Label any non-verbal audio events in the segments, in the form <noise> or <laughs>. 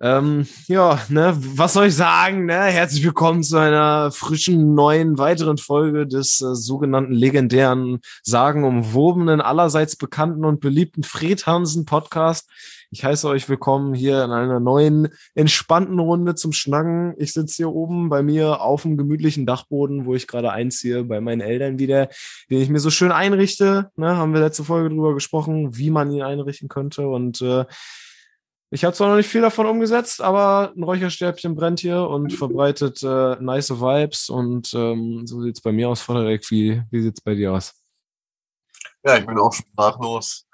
Ähm, ja, ne, was soll ich sagen? Ne? Herzlich willkommen zu einer frischen, neuen, weiteren Folge des äh, sogenannten legendären, sagenumwobenen, allerseits bekannten und beliebten Fred Hansen Podcast. Ich heiße euch willkommen hier in einer neuen, entspannten Runde zum Schnacken. Ich sitze hier oben bei mir auf dem gemütlichen Dachboden, wo ich gerade einziehe, bei meinen Eltern wieder, den ich mir so schön einrichte. Ne, haben wir letzte Folge drüber gesprochen, wie man ihn einrichten könnte und äh, ich habe zwar noch nicht viel davon umgesetzt, aber ein Räucherstäbchen brennt hier und verbreitet äh, nice Vibes. Und ähm, so sieht's bei mir aus, Frederik. Wie, wie sieht's bei dir aus? Ja, ich bin auch sprachlos.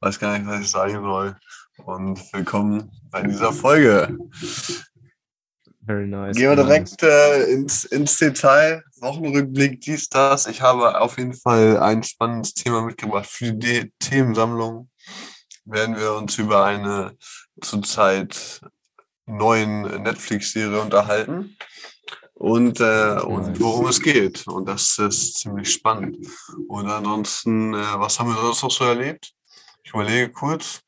Weiß gar nicht, was ich sagen soll. Und willkommen bei dieser Folge. Very nice. Gehen wir direkt äh, ins, ins Detail. Wochenrückblick, dies, das. Ich habe auf jeden Fall ein spannendes Thema mitgebracht für die Themensammlung. Werden wir uns über eine zurzeit neuen Netflix-Serie unterhalten und, äh, und worum es geht. Und das ist ziemlich spannend. Und ansonsten, äh, was haben wir sonst noch so erlebt? Ich überlege kurz.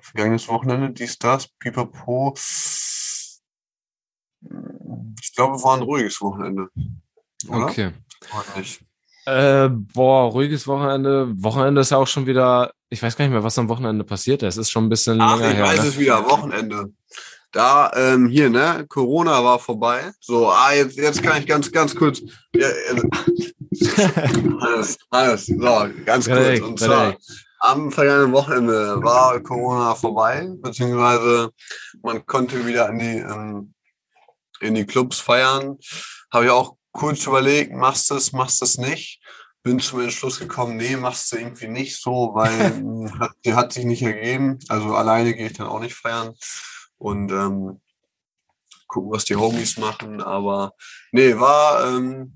Vergangenes Wochenende, dies, das, pipapo. Ich glaube, war ein ruhiges Wochenende. Oder? Okay. Äh, boah, ruhiges Wochenende. Wochenende ist ja auch schon wieder ich weiß gar nicht mehr, was am Wochenende passiert ist. Es ist schon ein bisschen Ach, länger ich her. weiß ne? es wieder, Wochenende. Da, ähm, hier, ne, Corona war vorbei. So, ah, jetzt, jetzt kann ich ganz, ganz kurz. Ja, <laughs> alles, alles, so, ganz kurz. Und zwar, am vergangenen Wochenende war Corona vorbei, beziehungsweise man konnte wieder in die, ähm, in die Clubs feiern. Habe ich auch kurz überlegt, machst du es, machst du es nicht bin zum Entschluss gekommen, nee, machst du irgendwie nicht so, weil <laughs> hat, die hat sich nicht ergeben. Also alleine gehe ich dann auch nicht feiern und ähm, gucken, was die Homies machen. Aber nee, war, ähm,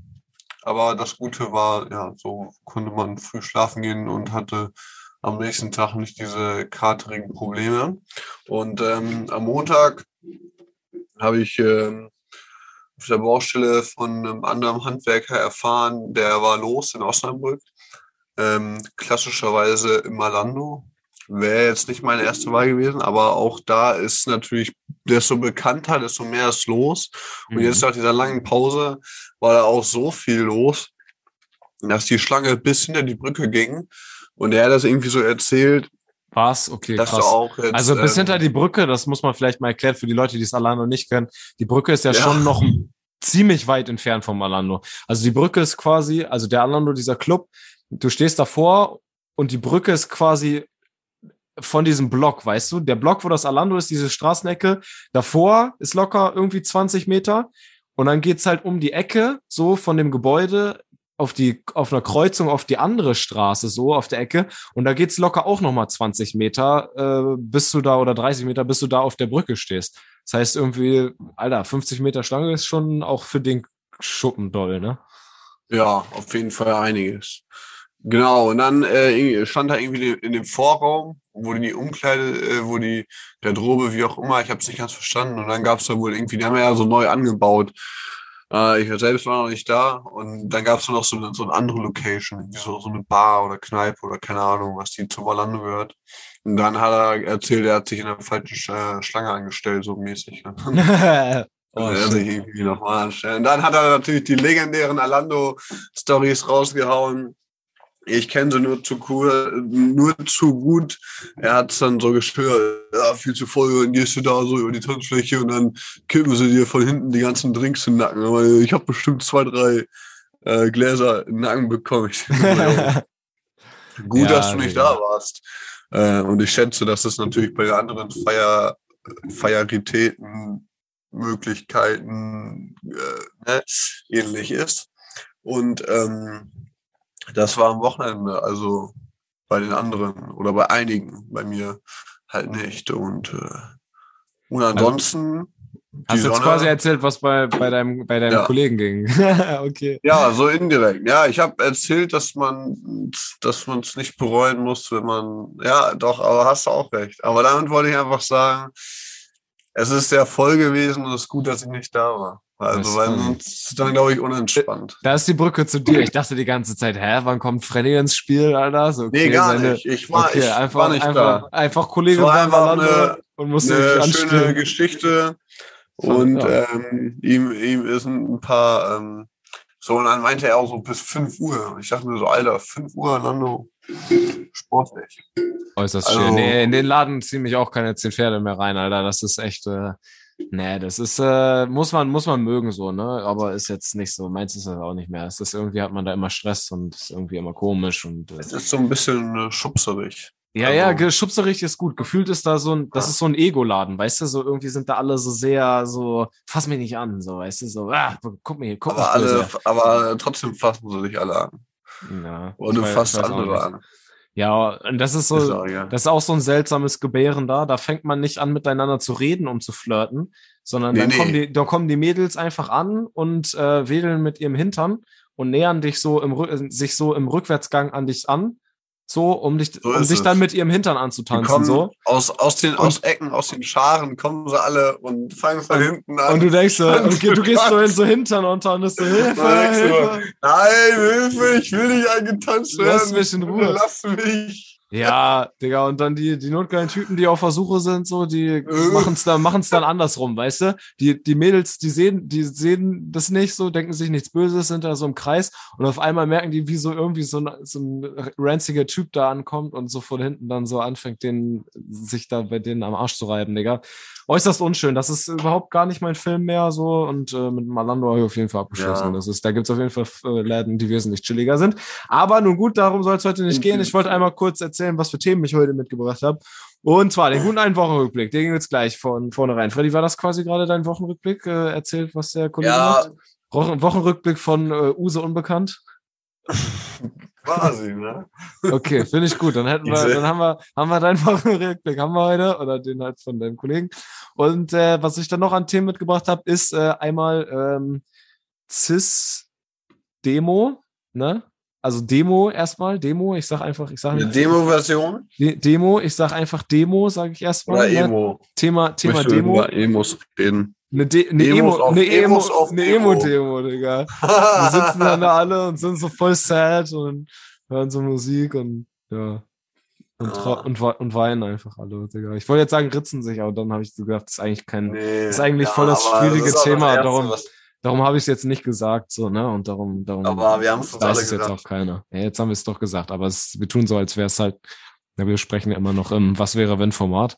aber das Gute war, ja, so konnte man früh schlafen gehen und hatte am nächsten Tag nicht diese katerigen Probleme. Und ähm, am Montag habe ich ähm, auf der Baustelle von einem anderen Handwerker erfahren, der war los in Osnabrück. Ähm, klassischerweise im Malando. Wäre jetzt nicht meine erste Wahl gewesen, aber auch da ist natürlich, desto bekannter, desto mehr ist los. Und mhm. jetzt nach dieser langen Pause war da auch so viel los, dass die Schlange bis hinter die Brücke ging. Und er hat das irgendwie so erzählt, was? Okay, krass. Jetzt, also bis ähm, hinter die Brücke, das muss man vielleicht mal erklären für die Leute, die es Alando nicht kennen. Die Brücke ist ja, ja, schon noch ziemlich weit entfernt vom Alando. Also die Brücke ist quasi, also der Alando, dieser Club, du stehst davor und die Brücke ist quasi von diesem Block, weißt du? Der Block, wo das Alando ist, diese Straßenecke, davor ist locker irgendwie 20 Meter und dann geht's halt um die Ecke, so von dem Gebäude auf die, auf einer Kreuzung auf die andere Straße, so auf der Ecke. Und da geht's locker auch nochmal 20 Meter, äh, bis du da oder 30 Meter, bis du da auf der Brücke stehst. Das heißt irgendwie, Alter, 50 Meter Schlange ist schon auch für den Schuppen doll, ne? Ja, auf jeden Fall einiges. Genau, und dann äh, stand da irgendwie in dem Vorraum, wo die Umkleide, äh, wo die Garderobe, wie auch immer, ich habe es nicht ganz verstanden. Und dann gab es da wohl irgendwie, die haben ja so neu angebaut. Äh, ich selbst war noch nicht da. Und dann gab es noch so eine, so eine andere Location, so, so eine Bar oder Kneipe oder keine Ahnung, was die zum Orlando gehört. Und dann hat er erzählt, er hat sich in der falschen äh, Schlange angestellt, so mäßig. Ne? <laughs> <laughs> oh, sich irgendwie nochmal anstellen. Und dann hat er natürlich die legendären Alando-Stories rausgehauen. Ich kenne sie nur zu, cool, nur zu gut. Er hat es dann so gestört, ja, viel zu voll, dann gehst du da so über die Tanzfläche und dann kippen sie dir von hinten die ganzen Drinks in den Nacken. Aber ich habe bestimmt zwei, drei äh, Gläser im Nacken bekommen. <laughs> gut, ja, dass du nicht ja. da warst. Äh, und ich schätze, dass es natürlich bei anderen Feier, Feieritäten, Möglichkeiten äh, ne, ähnlich ist. Und ähm, das war am Wochenende, also bei den anderen oder bei einigen, bei mir halt nicht. Und, äh, und also ansonsten. Hast du jetzt quasi erzählt, was bei, bei deinem, bei deinem ja. Kollegen ging? <laughs> okay. Ja, so indirekt. Ja, ich habe erzählt, dass man dass man es nicht bereuen muss, wenn man. Ja, doch, aber hast du auch recht. Aber damit wollte ich einfach sagen, es ist sehr voll gewesen und es ist gut, dass ich nicht da war. Also, weil sonst ist dann, glaube ich, unentspannt. Da ist die Brücke zu dir. Ich dachte die ganze Zeit, hä, wann kommt Freddy ins Spiel, Alter? So, okay, nee, gar seine, nicht. Ich war, okay, ich einfach, war nicht einfach, da. Einfach Kollege war einfach eine, und musste eine schöne Geschichte. Und ja. ähm, ihm, ihm ist ein paar, ähm, so, und dann meinte er auch so bis 5 Uhr. Ich dachte mir so, Alter, 5 Uhr, Nando, sportlich. Äußerst also, schön. Nee, in den Laden ziehen mich auch keine 10 Pferde mehr rein, Alter. Das ist echt, äh, nee, das ist, äh, muss man, muss man mögen so, ne? Aber ist jetzt nicht so, meins ist das auch nicht mehr. Es ist irgendwie hat man da immer Stress und ist irgendwie immer komisch und. Äh, es ist so ein bisschen äh, schubserig. Ja, also, ja, schubserig ist gut. Gefühlt ist da so ein, das ist so ein Ego-Laden, weißt du, so irgendwie sind da alle so sehr, so, fass mich nicht an, so, weißt du, so, ah, guck mir hier, guck aber alle, aber trotzdem fassen sie sich alle an. Ja. Und du fasst andere an. Ja, und das ist so, ist ja. das ist auch so ein seltsames Gebären da. Da fängt man nicht an, miteinander zu reden, um zu flirten, sondern nee, dann, nee. Kommen die, dann kommen die Mädels einfach an und äh, wedeln mit ihrem Hintern und nähern dich so im, sich so im Rückwärtsgang an dich an so, um dich, so um dich dann mit ihrem Hintern anzutanzen. So. Aus, aus den aus Ecken, aus den Scharen kommen sie alle und fangen von hinten an. Und du denkst so, und du gehst so in so Hintern unter und bist so, Hilfe, Hilfe. So, Nein, Hilfe, ich will nicht angetanzt werden. Lass mich in Ruhe. Lass mich. Ja, Digga, und dann die, die notgeilen Typen, die auf Versuche sind, so, die äh. machen's dann, machen's dann andersrum, weißt du? Die, die Mädels, die sehen, die sehen das nicht so, denken sich nichts Böses, sind da so im Kreis und auf einmal merken die, wie so irgendwie so ein, so ein ranziger Typ da ankommt und so von hinten dann so anfängt, den, sich da bei denen am Arsch zu reiben, Digga äußerst unschön. Das ist überhaupt gar nicht mein Film mehr so und äh, mit Malando habe ich auf jeden Fall abgeschlossen. Ja. Das ist, da gibt's auf jeden Fall äh, Läden, die wesentlich chilliger sind. Aber nun gut, darum soll es heute nicht gehen. Ich wollte einmal kurz erzählen, was für Themen ich heute mitgebracht habe. Und zwar den guten einen Wochenrückblick. Den ging jetzt gleich von vornherein. Freddy, war das quasi gerade dein Wochenrückblick? Äh, erzählt, was der Kollege ja. macht? Wochenrückblick von äh, Use Unbekannt. <laughs> Quasi, ne? Okay, finde ich gut. Dann hätten wir, dann haben wir, haben wir deinen <laughs> Wochenrückblick, haben wir heute, oder den halt von deinem Kollegen. Und äh, was ich dann noch an Themen mitgebracht habe, ist äh, einmal ähm, CIS-Demo, ne? Also Demo erstmal, Demo, ich sag einfach, ich sag Eine Demo-Version? De Demo, ich sag einfach Demo, sage ich erstmal. Oder ne? Emo. Thema, Thema Demo. Über Emos reden. Eine, De eine Emo, eine Emo, eine Emo-Demo, Digga. Wir sitzen dann da alle und sind so voll sad und hören so Musik und ja. Und, ah. und, und weinen einfach alle, Digga. Ich wollte jetzt sagen, ritzen sich, aber dann habe ich so gedacht, das ist eigentlich kein, nee, ist eigentlich ja, voll das schwierige das Thema. Das darum, darum habe ich es jetzt nicht gesagt, so, ne? Und darum, darum aber wir haben es weiß es jetzt auch keiner. Ja, jetzt haben wir es doch gesagt, aber es, wir tun so, als wäre es halt, ja, wir sprechen ja immer noch im Was wäre wenn Format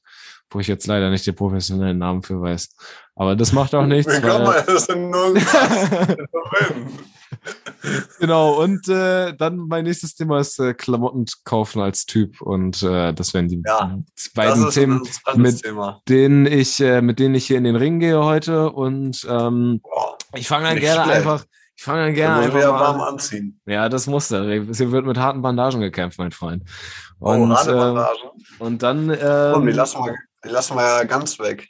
wo ich jetzt leider nicht den professionellen Namen für weiß. Aber das macht auch <laughs> nichts. Weil, das <laughs> <laughs> genau, und äh, dann mein nächstes Thema ist äh, Klamotten kaufen als Typ. Und äh, das wären die ja, beiden Themen, mit Thema. denen ich, äh, mit denen ich hier in den Ring gehe heute. Und ähm, Boah, ich fange dann gerne schlecht. einfach. Ich fange dann gerne einfach mal warm an. anziehen. Ja, das muss er. Hier wird mit harten Bandagen gekämpft, mein Freund. Oh, und, oh, Bandagen. und dann. Ähm, Komm, die lassen wir die lassen wir ja ganz weg.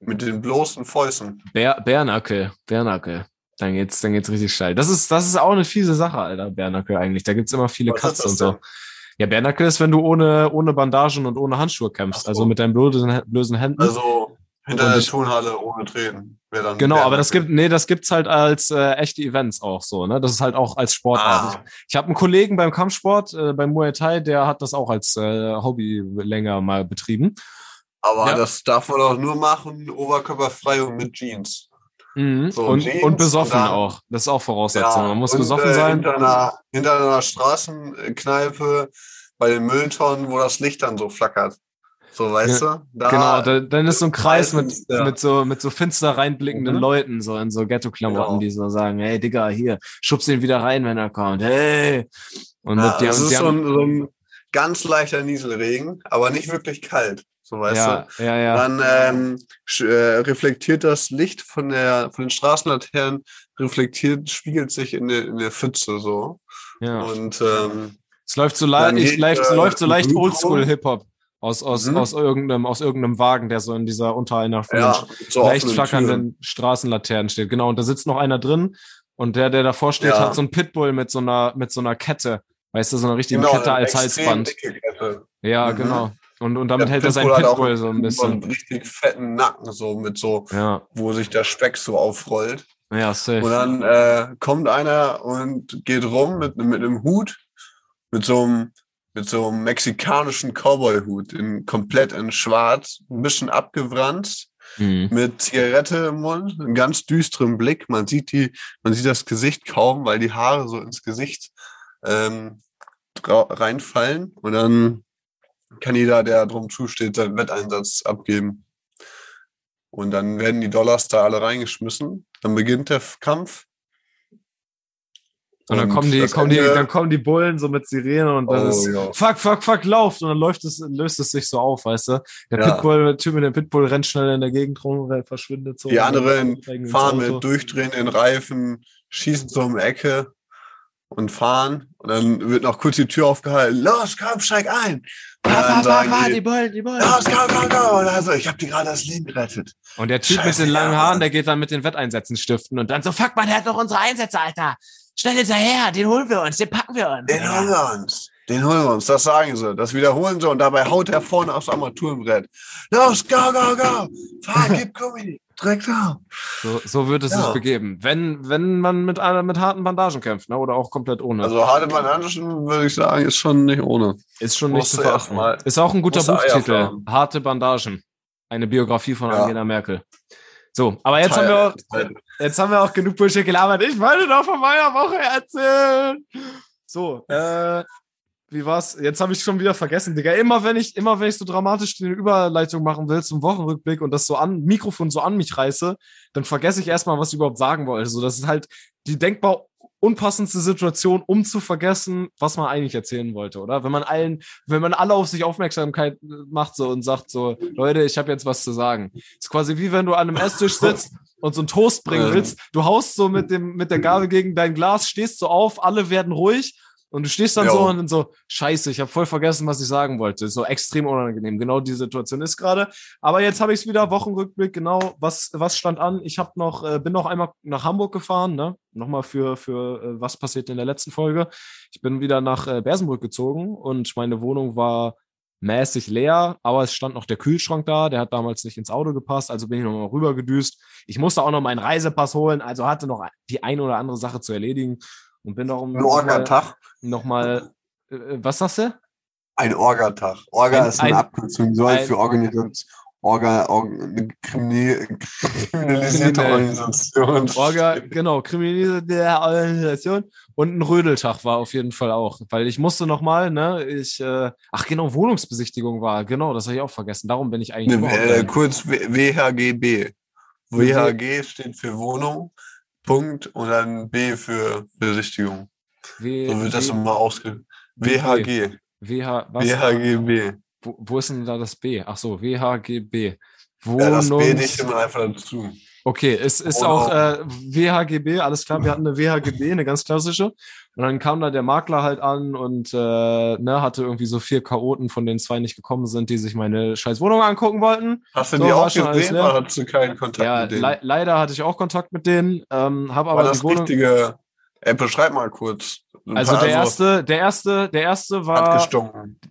Mit den bloßen Fäusten. Bär, Bärnackel, Bärnackel. Dann geht's, dann geht's richtig steil. Das ist, das ist auch eine fiese Sache, Alter, Bärnackel eigentlich. Da gibt's immer viele Katzen und so. Denn? Ja, Bärnackel ist, wenn du ohne, ohne Bandagen und ohne Handschuhe kämpfst. So. Also mit deinen bloßen, bloßen Händen. Also hinter der Turnhalle ohne Treten. Genau, aber das gibt, nee, das gibt's halt als äh, echte Events auch so, ne? Das ist halt auch als Sportart. Ah. Ich, ich habe einen Kollegen beim Kampfsport, äh, beim Muay Thai, der hat das auch als äh, Hobby länger mal betrieben. Aber ja. das darf man auch nur machen, oberkörperfrei und mit Jeans. Mhm. So, und, und besoffen und dann, auch. Das ist auch Voraussetzung. Ja, man muss und, besoffen äh, sein. Hinter einer, hinter einer Straßenkneipe bei den Mülltonnen, wo das Licht dann so flackert. So, weißt ja, du? Da genau, da, dann ist so ein Kreis mit, ja. mit, so, mit so finster reinblickenden mhm. Leuten, so in so Ghetto-Klamotten, genau. die so sagen, hey Digga, hier, schubst ihn wieder rein, wenn er kommt. Hey! Und ja, die, das die ist so ein, so ein ganz leichter Nieselregen, aber nicht wirklich kalt. So weißt ja, du. Ja, ja. Dann ähm, äh, reflektiert das Licht von der von den Straßenlaternen, reflektiert, spiegelt sich in der, in der Pfütze so. Ja. Und ähm, es läuft so, le geht, läuft, äh, läuft so leicht Oldschool Hip-Hop aus, aus, mhm. aus, irgendeinem, aus irgendeinem Wagen, der so in dieser unter einer ja, so leicht flackernden Türen. Straßenlaternen steht. Genau, und da sitzt noch einer drin und der, der davor steht, ja. hat so ein Pitbull mit so einer, mit so einer Kette. Weißt du, so eine richtige genau, Kette als Halsband. Ja, mhm. genau. Und, und damit der hält er sein Pitbull so ein bisschen. einen richtig fetten Nacken, so mit so, ja. wo sich der Speck so aufrollt. Ja, safe. Und dann äh, kommt einer und geht rum mit, mit einem Hut, mit so einem, mit so einem mexikanischen Cowboy-Hut, in, komplett in schwarz, ein bisschen abgebrannt, mhm. mit Zigarette im Mund, einen ganz düsteren Blick. Man sieht die, man sieht das Gesicht kaum, weil die Haare so ins Gesicht ähm, reinfallen. Und dann kann jeder, der drum zusteht, seinen Wetteinsatz abgeben. Und dann werden die Dollars da alle reingeschmissen. Dann beginnt der Kampf. Und dann kommen die, kommen die, dann kommen die Bullen so mit Sirene und dann oh, ist ja. fuck, fuck, fuck, lauft und dann läuft es, löst es sich so auf, weißt du? Der ja. Pitbull, der Typ mit dem Pitbull rennt schnell in der Gegend rum, verschwindet so. Die anderen fahren mit durchdrehenden Reifen, schießen so um die Ecke und fahren und dann wird noch kurz die Tür aufgehalten. Los, komm, steig ein. Fahr, fahr, fahr, die Bullen, die Bullen. Los, komm, komm. Und also, ich habe dir gerade das Leben gerettet. Und der Typ Scheiße, mit den langen Haaren, der geht dann mit den Wetteinsätzen stiften und dann so, fuck man, der hat noch unsere Einsätze, Alter. Schnell hinterher, den holen wir uns, den packen wir uns. Den holen wir uns. Den holen wir uns, das sagen sie. Das wiederholen sie und dabei haut er vorne aufs Armaturenbrett. Los, go, go, go. Fahr, gib Gummi. Direkt da. So, so wird es ja. sich begeben. Wenn, wenn man mit, mit harten Bandagen kämpft, ne? oder auch komplett ohne. Also harte Bandagen, würde ich sagen, ist schon nicht ohne. Ist schon nicht zu verachten. Ist auch ein guter Buchtitel. Harte Bandagen. Eine Biografie von ja. Angela Merkel. So, aber jetzt haben wir auch, jetzt haben wir auch genug Bullshit gelabert. Ich wollte doch von meiner Woche erzählen. So, äh, wie war's? Jetzt habe ich schon wieder vergessen, Digga. Immer wenn ich, immer wenn ich so dramatisch die Überleitung machen will zum Wochenrückblick und das so an Mikrofon so an mich reiße, dann vergesse ich erstmal, was ich überhaupt sagen wollte. So, das ist halt die denkbar unpassendste Situation, um zu vergessen, was man eigentlich erzählen wollte, oder? Wenn man allen, wenn man alle auf sich Aufmerksamkeit macht so und sagt so, Leute, ich habe jetzt was zu sagen. ist quasi wie wenn du an einem Esstisch sitzt und so einen Toast bringen willst. Du haust so mit dem mit der Gabel gegen dein Glas, stehst so auf, alle werden ruhig und du stehst dann jo. so und dann so, scheiße, ich habe voll vergessen, was ich sagen wollte. So extrem unangenehm. Genau die Situation ist gerade. Aber jetzt habe ich es wieder, Wochenrückblick, genau, was, was stand an? Ich habe noch, äh, bin noch einmal nach Hamburg gefahren, ne? Nochmal für, für äh, was passiert in der letzten Folge. Ich bin wieder nach äh, Bersenbrück gezogen und meine Wohnung war mäßig leer, aber es stand noch der Kühlschrank da, der hat damals nicht ins Auto gepasst, also bin ich nochmal rüber gedüst. Ich musste auch noch meinen Reisepass holen, also hatte noch die ein oder andere Sache zu erledigen und bin darum ein Orgatag. Nochmal, äh, äh, was sagst du? Ein Orgatag. Orga ein, ist eine ein, Abkürzung, so ein, für Organisation. Orga, Orga kriminalisierte Organisation. Orga, genau, kriminalisierte Organisation. Und ein Rödeltag war auf jeden Fall auch, weil ich musste nochmal, ne, ich, äh, ach genau, Wohnungsbesichtigung war, genau, das habe ich auch vergessen. Darum bin ich eigentlich. Ne, äh, kurz WHGB. WHG steht für Wohnung. Punkt und dann B für Besichtigung. W so wird das immer ausge... WHG. WH, was? WHGB. Wo, wo ist denn da das B? Ach so, WHGB. Wohnungs ja, das B nicht immer einfach dazu. Okay, es ist auch äh, WHGB, alles klar, wir hatten eine WHGB, eine ganz klassische. Und dann kam da der Makler halt an und äh, ne, hatte irgendwie so vier Chaoten, von denen zwei nicht gekommen sind, die sich meine scheiß Wohnung angucken wollten. Hast du so, die auch gesehen oder hattest du keinen Kontakt ja, mit denen? Le leider hatte ich auch Kontakt mit denen, ähm, habe aber War das die Wohnung... richtige... Ey, beschreib mal kurz. Also der erste, der erste, der erste war.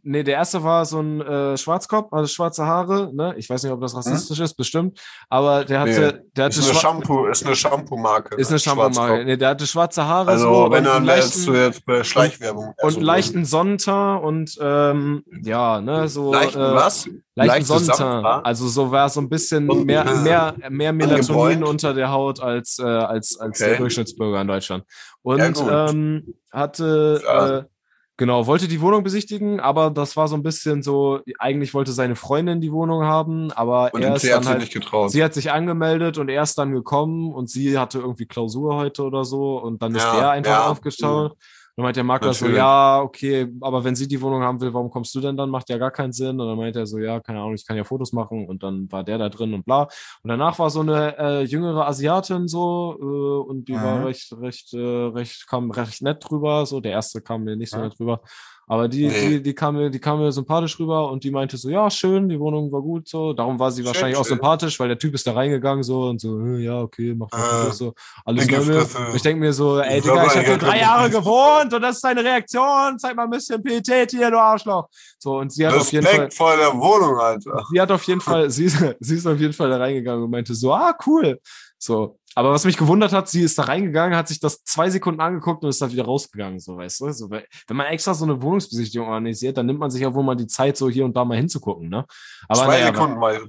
Nee, der erste war so ein äh, Schwarzkopf, also schwarze Haare, ne? Ich weiß nicht, ob das hm? rassistisch hm? ist, bestimmt. Aber der hatte, nee. der hatte ist eine Shampoo, ist eine Shampoo-Marke. Ist eine Shampoo-Marke. Nee, der hatte schwarze Haare. Also so wenn dann leichten, du jetzt bei Schleichwerbung. Und, und einen leichten Sonnenteint und ähm, ja, ne, so. Leichten äh, was? Leichten Sonnenteint. Also so war so ein bisschen und, mehr, mehr, mehr Melatonin unter der Haut als, äh, als, als okay. der Durchschnittsbürger in Deutschland. Und ja, ähm, hatte, ja. äh, genau, wollte die Wohnung besichtigen, aber das war so ein bisschen so, eigentlich wollte seine Freundin die Wohnung haben, aber und er ist dann halt, sie hat sich angemeldet und er ist dann gekommen und sie hatte irgendwie Klausur heute oder so und dann ist ja, der einfach aufgestaut. Dann meint der Makler Natürlich. so, ja, okay, aber wenn sie die Wohnung haben will, warum kommst du denn dann? Macht ja gar keinen Sinn. Und dann meint er so, ja, keine Ahnung, ich kann ja Fotos machen. Und dann war der da drin und bla. Und danach war so eine äh, jüngere Asiatin so äh, und die mhm. war recht, recht, äh, recht, kam recht nett drüber. So, der erste kam mir nicht so ja. nett drüber. Aber die, die, die kam mir, die kam mir sympathisch rüber und die meinte so, ja, schön, die Wohnung war gut, so. Darum war sie schön, wahrscheinlich schön. auch sympathisch, weil der Typ ist da reingegangen, so, und so, hm, ja, okay, mach mal äh, so. Alles neu. Ich denke mir so, ey, Digga, ich habe hier drei Jahre gewohnt und das ist deine Reaktion, zeig mal ein bisschen Pietät hier, du Arschloch. So, und sie hat auf jeden Fall. vor der Wohnung, Alter. Sie hat auf jeden Fall, sie, <laughs> sie ist auf jeden Fall da reingegangen und meinte so, ah, cool So. Aber was mich gewundert hat, sie ist da reingegangen, hat sich das zwei Sekunden angeguckt und ist dann wieder rausgegangen, so weißt du. So, wenn man extra so eine Wohnungsbesichtigung organisiert, dann nimmt man sich ja wohl mal die Zeit, so hier und da mal hinzugucken, ne? Aber, zwei naja, Sekunden mal.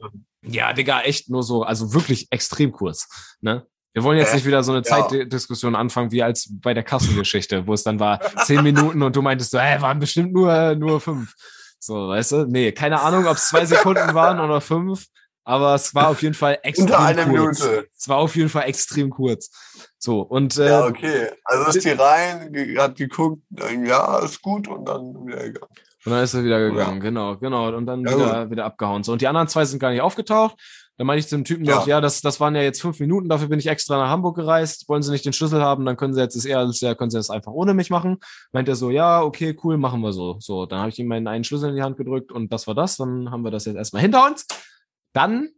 Ja, Digga, echt nur so, also wirklich extrem kurz, ne? Wir wollen jetzt äh, nicht wieder so eine ja. Zeitdiskussion anfangen, wie als bei der Kassengeschichte, wo es dann war zehn Minuten und du meintest so, hä, waren bestimmt nur, nur fünf. So, weißt du? Nee, keine Ahnung, ob es zwei Sekunden waren oder fünf, aber es war auf jeden Fall <laughs> extrem Unter einer kurz. Minute. Es war auf jeden Fall extrem kurz. So, und. Äh, ja, okay. Also ist die rein, hat geguckt, ja, ist gut und dann wieder gegangen. Und dann ist er wieder gegangen, ja. genau, genau. Und dann ja, wieder, wieder abgehauen. So, und die anderen zwei sind gar nicht aufgetaucht. Dann meinte ich zum Typen ja. noch, ja, das, das waren ja jetzt fünf Minuten, dafür bin ich extra nach Hamburg gereist. Wollen Sie nicht den Schlüssel haben, dann können Sie jetzt das eher ja, können Sie das einfach ohne mich machen. Meint er so, ja, okay, cool, machen wir so. So, dann habe ich ihm meinen einen Schlüssel in die Hand gedrückt und das war das. Dann haben wir das jetzt erstmal hinter uns. Dann,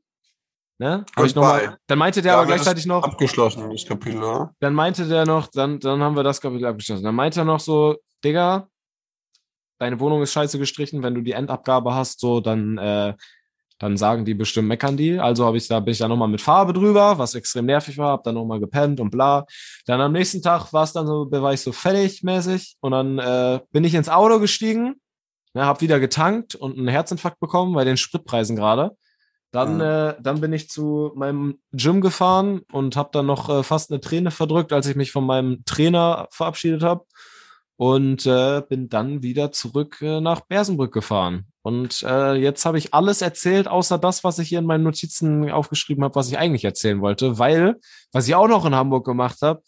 ne, ich noch mal, dann meinte der ja, aber gleichzeitig noch. Abgeschlossen, das Kapitel, oder? Dann meinte der noch, dann, dann haben wir das Kapitel abgeschlossen. Dann meinte er noch so, Digga, deine Wohnung ist scheiße gestrichen, wenn du die Endabgabe hast, so, dann, äh, dann sagen die bestimmt, meckern die. Also habe ich da, bin ich da nochmal mit Farbe drüber, was extrem nervig war, hab dann nochmal gepennt und bla. Dann am nächsten Tag war es dann so, war ich so fertig mäßig und dann äh, bin ich ins Auto gestiegen, ne, hab wieder getankt und einen Herzinfarkt bekommen bei den Spritpreisen gerade. Dann, mhm. äh, dann bin ich zu meinem Gym gefahren und habe dann noch äh, fast eine Träne verdrückt, als ich mich von meinem Trainer verabschiedet habe und äh, bin dann wieder zurück äh, nach Bersenbrück gefahren. Und äh, jetzt habe ich alles erzählt, außer das, was ich hier in meinen Notizen aufgeschrieben habe, was ich eigentlich erzählen wollte, weil, was ich auch noch in Hamburg gemacht habe,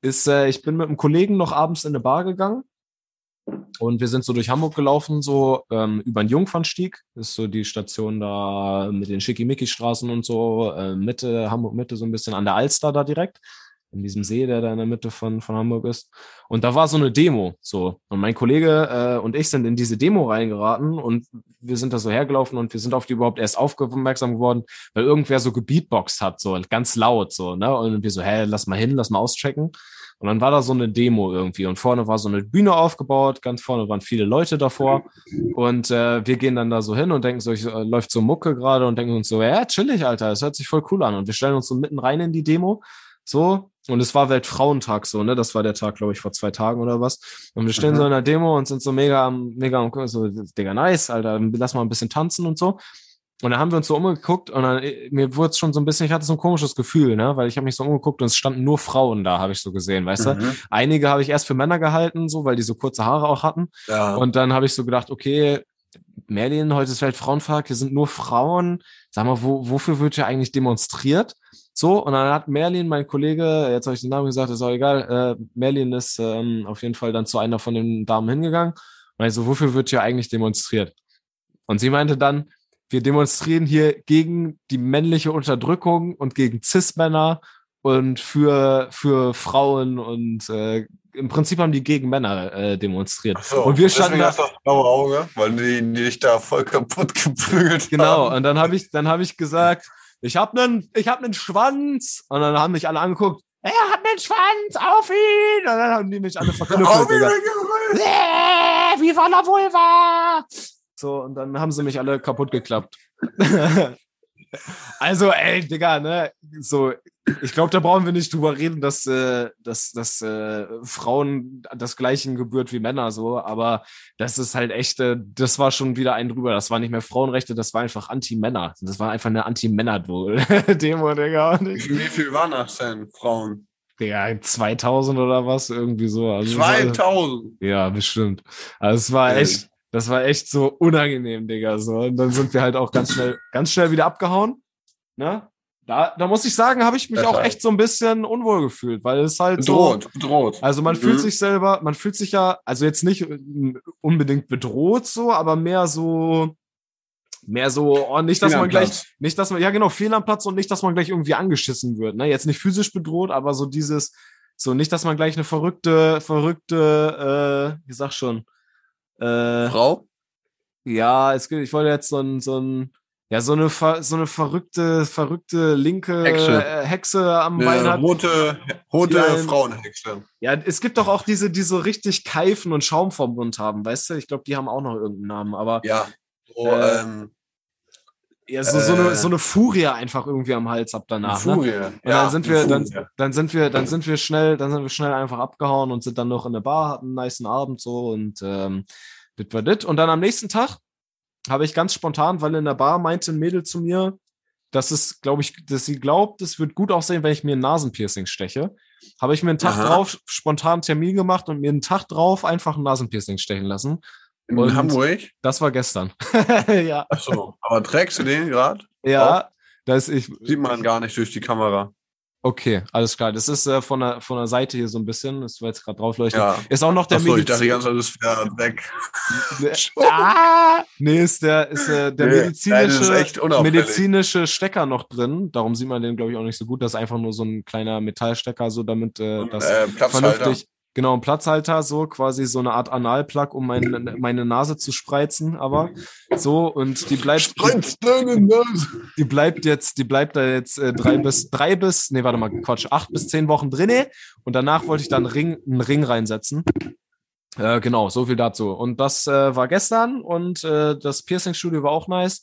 ist, äh, ich bin mit einem Kollegen noch abends in eine Bar gegangen und wir sind so durch Hamburg gelaufen, so ähm, über den Jungfernstieg, ist so die Station da mit den Schickimicki-Straßen und so, äh, Mitte, Hamburg Mitte, so ein bisschen an der Alster da direkt in diesem See, der da in der Mitte von, von Hamburg ist. Und da war so eine Demo, so. Und mein Kollege äh, und ich sind in diese Demo reingeraten und wir sind da so hergelaufen und wir sind auf die überhaupt erst aufmerksam geworden, weil irgendwer so gebeatboxt hat, so ganz laut, so, ne? Und wir so, hä, lass mal hin, lass mal auschecken. Und dann war da so eine Demo irgendwie und vorne war so eine Bühne aufgebaut, ganz vorne waren viele Leute davor und äh, wir gehen dann da so hin und denken so, ich, äh, läuft so Mucke gerade und denken uns so, ja, chillig, Alter, das hört sich voll cool an und wir stellen uns so mitten rein in die Demo, so und es war Weltfrauentag so, ne? Das war der Tag, glaube ich, vor zwei Tagen oder was. Und wir stehen mhm. so in der Demo und sind so mega am, mega am, so, Digga, nice, Alter, lass mal ein bisschen tanzen und so. Und dann haben wir uns so umgeguckt und dann, äh, mir wurde es schon so ein bisschen, ich hatte so ein komisches Gefühl, ne? Weil ich habe mich so umgeguckt und es standen nur Frauen da, habe ich so gesehen, weißt mhm. du? Einige habe ich erst für Männer gehalten, so, weil die so kurze Haare auch hatten. Ja. Und dann habe ich so gedacht, okay, Merlin, heute ist Weltfrauentag, hier sind nur Frauen. Sag mal, wo, wofür wird hier eigentlich demonstriert? So, und dann hat Merlin, mein Kollege, jetzt habe ich den Namen gesagt, ist auch egal, äh, Merlin ist ähm, auf jeden Fall dann zu einer von den Damen hingegangen. Und ich so, wofür wird hier eigentlich demonstriert? Und sie meinte dann, wir demonstrieren hier gegen die männliche Unterdrückung und gegen Cis-Männer und für, für Frauen und äh, im Prinzip haben die gegen Männer äh, demonstriert. So, und wir standen da. Das blaue Auge, weil die, die dich da voll kaputt <laughs> geprügelt Genau, haben. und dann habe ich, dann habe ich gesagt, ich habe einen, ich habe einen Schwanz. Und dann haben mich alle angeguckt, er hat einen Schwanz, auf ihn! Und dann haben die mich alle verknüpft. äh, wie war la Vulva? So, und dann haben sie mich alle kaputt geklappt. <laughs> Also, ey, Digga, ne, so, ich glaube, da brauchen wir nicht drüber reden, dass, äh, dass, dass äh, Frauen das Gleiche gebührt wie Männer, so, aber das ist halt echt, äh, das war schon wieder ein drüber. Das war nicht mehr Frauenrechte, das war einfach Anti-Männer. Das war einfach eine Anti-Männer-Demo, <laughs> Digga. Wie viel waren das denn, Frauen? Ja, 2000 oder was, irgendwie so. Also 2000? War, ja, bestimmt. Also es war echt, das war echt so unangenehm, Digga. So. Und dann sind wir halt auch ganz schnell, ganz schnell wieder abgehauen. Ne? Da, da muss ich sagen, habe ich mich das auch echt so ein bisschen unwohl gefühlt, weil es halt bedroht, so, bedroht. Also man mhm. fühlt sich selber, man fühlt sich ja, also jetzt nicht unbedingt bedroht so, aber mehr so, mehr so, oh, nicht, dass man gleich, nicht, dass man, ja genau, fehl am Platz und nicht, dass man gleich irgendwie angeschissen wird. Ne? Jetzt nicht physisch bedroht, aber so dieses, so nicht, dass man gleich eine verrückte, verrückte, äh, wie sag schon, äh, Frau? Ja, es gibt, ich wollte jetzt so ein, so ein, ja, so eine, so eine verrückte, verrückte linke Hexe, äh, Hexe am Bein hat. Rote, rote Frauenhexe. Ja, es gibt doch auch diese, die so richtig Keifen und Schaum vom Mund haben, weißt du? Ich glaube, die haben auch noch irgendeinen Namen, aber. Ja, so, äh, ähm, ja, so, so, eine, so eine Furie einfach irgendwie am Hals ab danach. Ne? Furie. Ne? Und ja, dann sind wir, dann, dann sind wir, dann sind wir schnell, dann sind wir schnell einfach abgehauen und sind dann noch in der Bar, hatten einen nice Abend so und ähm, das war das. Und dann am nächsten Tag habe ich ganz spontan, weil in der Bar meinte ein Mädel zu mir, dass es, glaube ich, dass sie glaubt, es wird gut aussehen, wenn ich mir ein Nasenpiercing steche. Habe ich mir einen Tag Aha. drauf spontan einen Termin gemacht und mir einen Tag drauf einfach ein Nasenpiercing stechen lassen. In und Hamburg? Das war gestern. <laughs> ja. Achso, aber trägst du den gerade? Ja, das ich. Sieht man gar nicht durch die Kamera. Okay, alles klar. Das ist äh, von, der, von der Seite hier so ein bisschen, das war jetzt gerade drauf leuchtet. Ja. Ist auch noch der Achso, Medizin. Ich dachte, die ganze Zeit ist weg. <laughs> ah! Nee, ist der, ist, äh, der nee, medizinische, medizinische Stecker noch drin. Darum sieht man den, glaube ich, auch nicht so gut. Das ist einfach nur so ein kleiner Metallstecker, so damit äh, das äh, vernünftig, Genau, ein Platzhalter, so quasi so eine Art Analplug, um mein, meine Nase zu spreizen, aber so und die bleibt. Spreiz deine Nase! Die bleibt jetzt, die bleibt da jetzt äh, drei bis, drei bis, nee, warte mal, Quatsch, acht bis zehn Wochen drinne und danach wollte ich dann einen Ring, einen Ring reinsetzen. Äh, genau, so viel dazu. Und das äh, war gestern und äh, das Piercing-Studio war auch nice.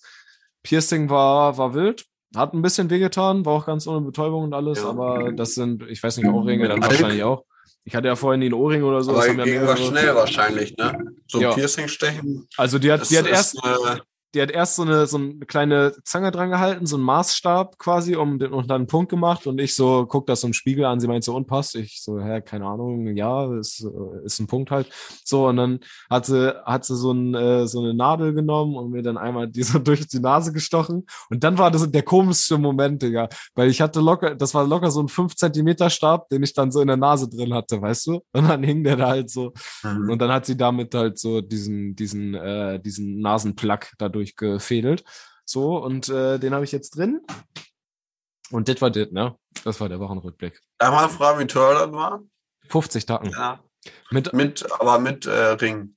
Piercing war, war wild. Hat ein bisschen wehgetan, war auch ganz ohne Betäubung und alles, ja. aber das sind, ich weiß nicht, Ohrringe, dann wahrscheinlich auch. Ich hatte ja vorhin den Ohrring oder so. Aber das ging ja schnell wahrscheinlich, ne? So ja. Piercing stechen. Also die hat, die hat erst, äh, die hat erst so eine, so eine kleine Zange dran gehalten, so einen Maßstab quasi, um den, und dann einen Punkt gemacht und ich so, guck das so im Spiegel an, sie meint so, unpasst. Ich so, hä, keine Ahnung, ja, ist, ist ein Punkt halt. So, und dann hat sie, hat sie so, ein, äh, so eine Nadel genommen und mir dann einmal die so <laughs> durch die Nase gestochen. Und dann war das der komischste Moment, Digga, weil ich hatte locker, das war locker so ein 5 Zentimeter Stab, den ich dann so in der Nase drin hatte, weißt du? Und dann hing der da halt so. Mhm. Und dann hat sie damit halt so diesen, diesen, äh, diesen Nasenplug dadurch durchgefädelt. So, und äh, den habe ich jetzt drin. Und das war das, ne? Das war der Wochenrückblick. Einmal fragen, wie teuer das war? 50 Tacken. Ja. Mit, mit aber mit äh, Ring.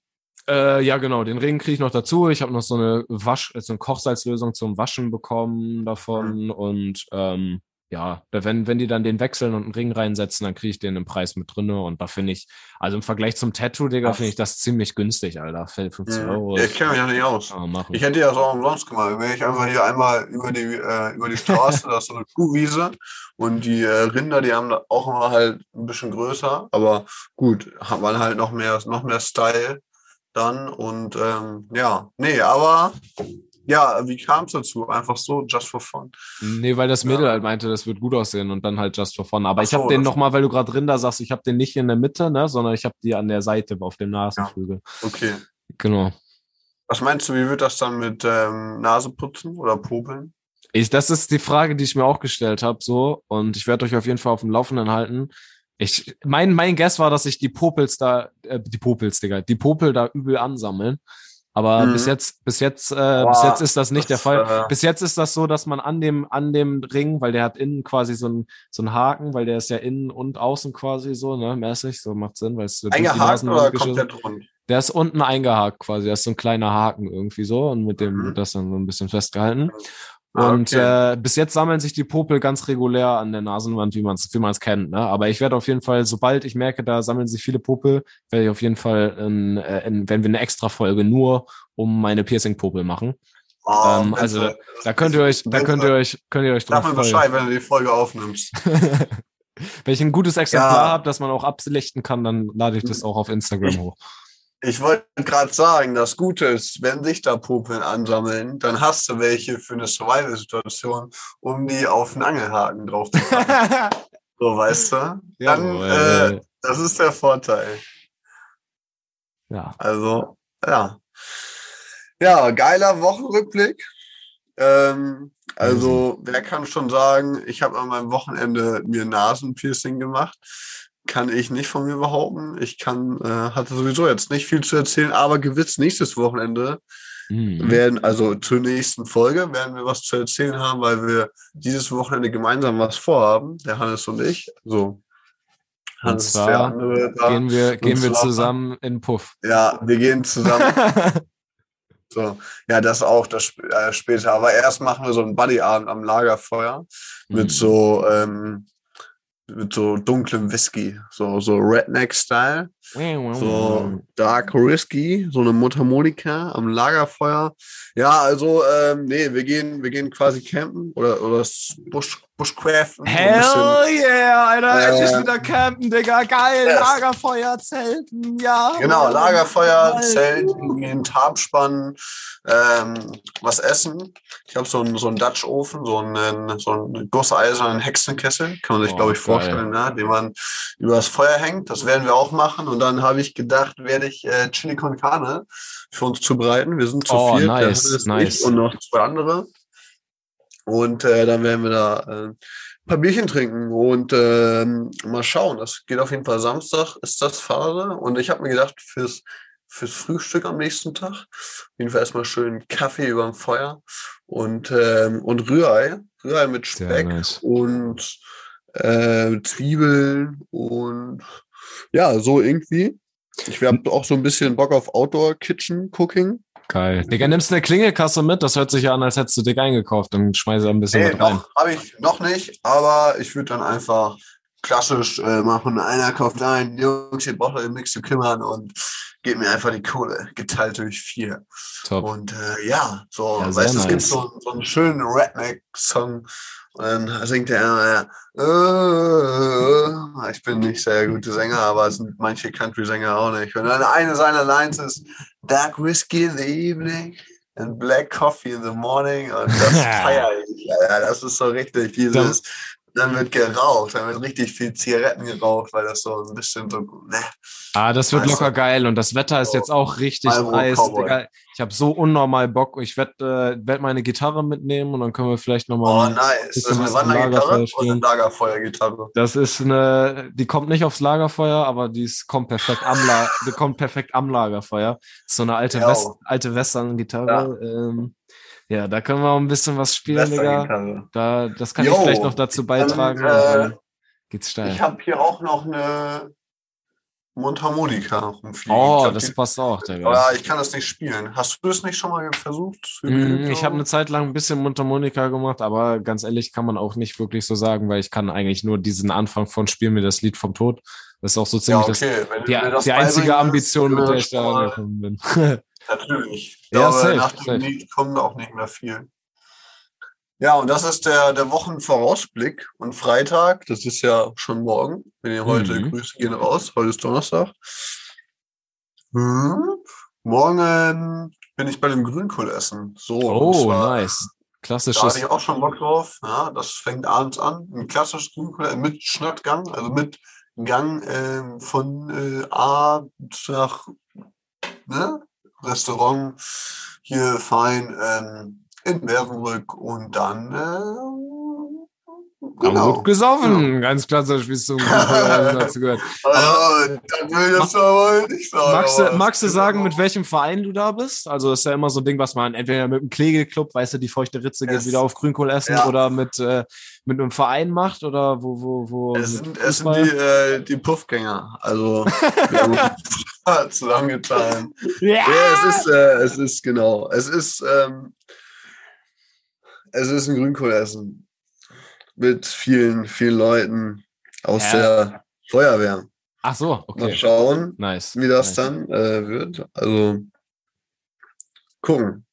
Äh, ja, genau. Den Ring kriege ich noch dazu. Ich habe noch so eine Wasch, so eine Kochsalzlösung zum Waschen bekommen davon. Mhm. Und ähm, ja, wenn, wenn die dann den wechseln und einen Ring reinsetzen, dann kriege ich den im Preis mit drinne. Und da finde ich, also im Vergleich zum Tattoo, Digga, finde ich das ziemlich günstig, Alter. 50 mhm. Euro. Ja, ich kenne mich ja nicht aus. Ich hätte ja auch umsonst gemacht. Wenn ich einfach hier einmal über die, äh, über die Straße, da ist so eine Kuhwiese und die äh, Rinder, die haben da auch immer halt ein bisschen größer. Aber gut, hat man halt noch mehr, noch mehr Style dann. Und ähm, ja, nee, aber ja, wie kam es dazu? Einfach so, just for fun. Nee, weil das Mädel ja. halt meinte, das wird gut aussehen und dann halt just for fun. Aber Ach ich habe so, den nochmal, weil du gerade drin da sagst, ich habe den nicht in der Mitte, ne, sondern ich habe die an der Seite auf dem Nasenflügel. Ja. Okay. Genau. Was meinst du, wie wird das dann mit ähm, Naseputzen oder Popeln? Ich, das ist die Frage, die ich mir auch gestellt habe, so. Und ich werde euch auf jeden Fall auf dem Laufenden halten. Ich, mein, mein Guess war, dass sich die Popels da, äh, die Popels, Digga, die Popel da übel ansammeln. Aber mhm. bis jetzt, bis jetzt, äh, Boah, bis jetzt ist das nicht das, der Fall. Äh, bis jetzt ist das so, dass man an dem, an dem Ring, weil der hat innen quasi so ein so ein Haken, weil der ist ja innen und außen quasi so, ne, mäßig, so macht Sinn, weil es so eingehakt oder komplett rund? Der ist unten eingehakt quasi, der ist so ein kleiner Haken irgendwie so und mit dem mhm. wird das dann so ein bisschen festgehalten. Und okay. äh, bis jetzt sammeln sich die Popel ganz regulär an der Nasenwand, wie man es wie man's kennt. Ne? Aber ich werde auf jeden Fall, sobald ich merke, da sammeln sich viele Popel, werde ich auf jeden Fall, in, äh, in, wenn wir eine extra Folge nur um meine Piercing-Popel machen. Oh, ähm, also da könnt ihr euch, da könnt ihr euch, könnt ihr euch drauf mir Bescheid, wenn du die Folge aufnimmst. <laughs> wenn ich ein gutes Exemplar ja. habe, das man auch abselichten kann, dann lade ich das <laughs> auch auf Instagram hoch. Ich wollte gerade sagen, das Gute ist, wenn sich da Popeln ansammeln, dann hast du welche für eine Survival-Situation, um die auf den Angelhaken drauf zu packen. <laughs> so, weißt du? Dann, äh, das ist der Vorteil. Ja. Also, ja. Ja, geiler Wochenrückblick. Ähm, also, mhm. wer kann schon sagen, ich habe an meinem Wochenende mir Nasenpiercing gemacht kann ich nicht von mir behaupten. Ich kann, äh, hatte sowieso jetzt nicht viel zu erzählen, aber gewiss nächstes Wochenende mhm. werden, also zur nächsten Folge, werden wir was zu erzählen haben, weil wir dieses Wochenende gemeinsam was vorhaben, der Hannes und ich. So. Hannes, und zwar andere, gehen wir, gehen wir zusammen in Puff. Ja, wir gehen zusammen. <laughs> so, ja, das auch, das äh, später. Aber erst machen wir so einen Buddyabend am Lagerfeuer mhm. mit so, ähm, mit so dunklem Whisky, so, so Redneck-Style. So Dark Risky, so eine Mundharmonika am Lagerfeuer. Ja, also, ähm, nee, wir gehen, wir gehen quasi campen oder, oder Busch, Bushcraften. Hell yeah, Alter, äh, endlich wieder campen, Digga. Geil, yes. Lagerfeuer, Zelten, ja. Genau, Lagerfeuer, Geil. Zelten, gehen Tarp spannen, ähm, was essen. Ich habe so einen, so einen Dutch-Ofen, so einen, so einen gusseisernen Hexenkessel, kann man sich, oh, glaube ich, vorstellen, ne? den man über das Feuer hängt. Das werden wir auch machen. Und dann habe ich gedacht, werde ich äh, Chili con Carne für uns zubereiten. Wir sind zu oh, viel, nice, nice. und noch zwei andere. Und äh, dann werden wir da äh, ein paar Bierchen trinken und äh, mal schauen. Das geht auf jeden Fall Samstag, ist das Phase. Und ich habe mir gedacht, fürs, fürs Frühstück am nächsten Tag, auf jeden Fall erstmal schön Kaffee über dem Feuer und, ähm, und Rührei. Rührei mit Speck nice. und äh, Zwiebeln und ja, so irgendwie. Ich habe auch so ein bisschen Bock auf Outdoor-Kitchen-Cooking. Geil. Digga, nimmst du eine Klingelkasse mit? Das hört sich ja an, als hättest du dick eingekauft. Dann schmeiße ein bisschen nee, mit rein. Habe ich noch nicht, aber ich würde dann einfach klassisch äh, machen. Einer kauft ein, Jungs, ihr braucht euch nichts zu kümmern und gebt mir einfach die Kohle, geteilt durch vier. Top. Und äh, ja, so, ja, weißt du, nice. es gibt so, so einen schönen Redneck-Song und dann singt er, äh, äh, ich bin nicht sehr guter Sänger, aber es sind manche Country-Sänger auch nicht. Und dann eine seiner Lines ist Dark Whiskey in the evening and Black Coffee in the morning. Und das <laughs> feiere ich. Ja, das ist so richtig dieses dann wird geraucht, dann wird richtig viel Zigaretten geraucht, weil das so ein bisschen so, ne. Ah, das wird locker geil und das Wetter ist jetzt auch richtig heiß. Ich habe so unnormal Bock. Ich werde äh, werd meine Gitarre mitnehmen und dann können wir vielleicht nochmal. Oh, nice. Ist das eine Wandergitarre oder eine Lagerfeuergitarre? Das ist eine, die kommt nicht aufs Lagerfeuer, aber die ist, kommt perfekt am, La die kommt perfekt am Lagerfeuer. So eine alte, West alte Western-Gitarre. Ja. Ähm, ja, da können wir auch ein bisschen was spielen, Digga. Da, das kann Yo, ich vielleicht noch dazu beitragen. Dann, äh, geht's steil. Ich habe hier auch noch eine Mundharmonika rumfliegen. Oh, glaub, das die, passt auch, Digga. Aber ich kann das nicht spielen. Hast du das nicht schon mal versucht? Mm, ich habe eine Zeit lang ein bisschen Mundharmonika gemacht, aber ganz ehrlich kann man auch nicht wirklich so sagen, weil ich kann eigentlich nur diesen Anfang von Spiel mir das Lied vom Tod. Das ist auch so ziemlich ja, okay. das, die, das die einzige Ambition, mit der ich da angekommen bin. <laughs> Natürlich. Ich ja, glaube, safe, nach dem. Lied kommt auch nicht mehr viel. Ja, und das ist der, der Wochenvorausblick. Und Freitag, das ist ja schon morgen. Wenn ihr heute mhm. Grüße gehen raus. Heute ist Donnerstag. Hm. Morgen bin ich bei dem Grünkohl essen. So. Oh, nice. Klassisches. Da hatte ich auch schon Bock drauf. Ja, das fängt abends an. Ein klassisches Grünkohl mit Schnattgang, also mit Gang äh, von äh, A nach ne? Restaurant hier fein ähm, in Werdenbrück und dann äh, genau. gut gesoffen, genau. ganz klassisch, wie es so <laughs> dazu gehört. Das will ich aber nicht sagen. Magst du, magst du sagen, mit welchem Verein du da bist? Also ist ja immer so ein Ding, was man entweder mit dem Klegelclub, weißt du, die feuchte Ritze geht wieder auf Grünkohl essen ja. oder mit, äh, mit einem Verein macht oder wo, wo, wo? Es sind, es sind die, äh, die Puffgänger, also <laughs> zusammengetan. Ja. ja, es ist, äh, es ist genau, es ist, ähm, es ist ein Grünkohlessen mit vielen, vielen Leuten aus ja. der Feuerwehr. Ach so, okay. Mal schauen, nice. wie das nice. dann äh, wird. Also gucken.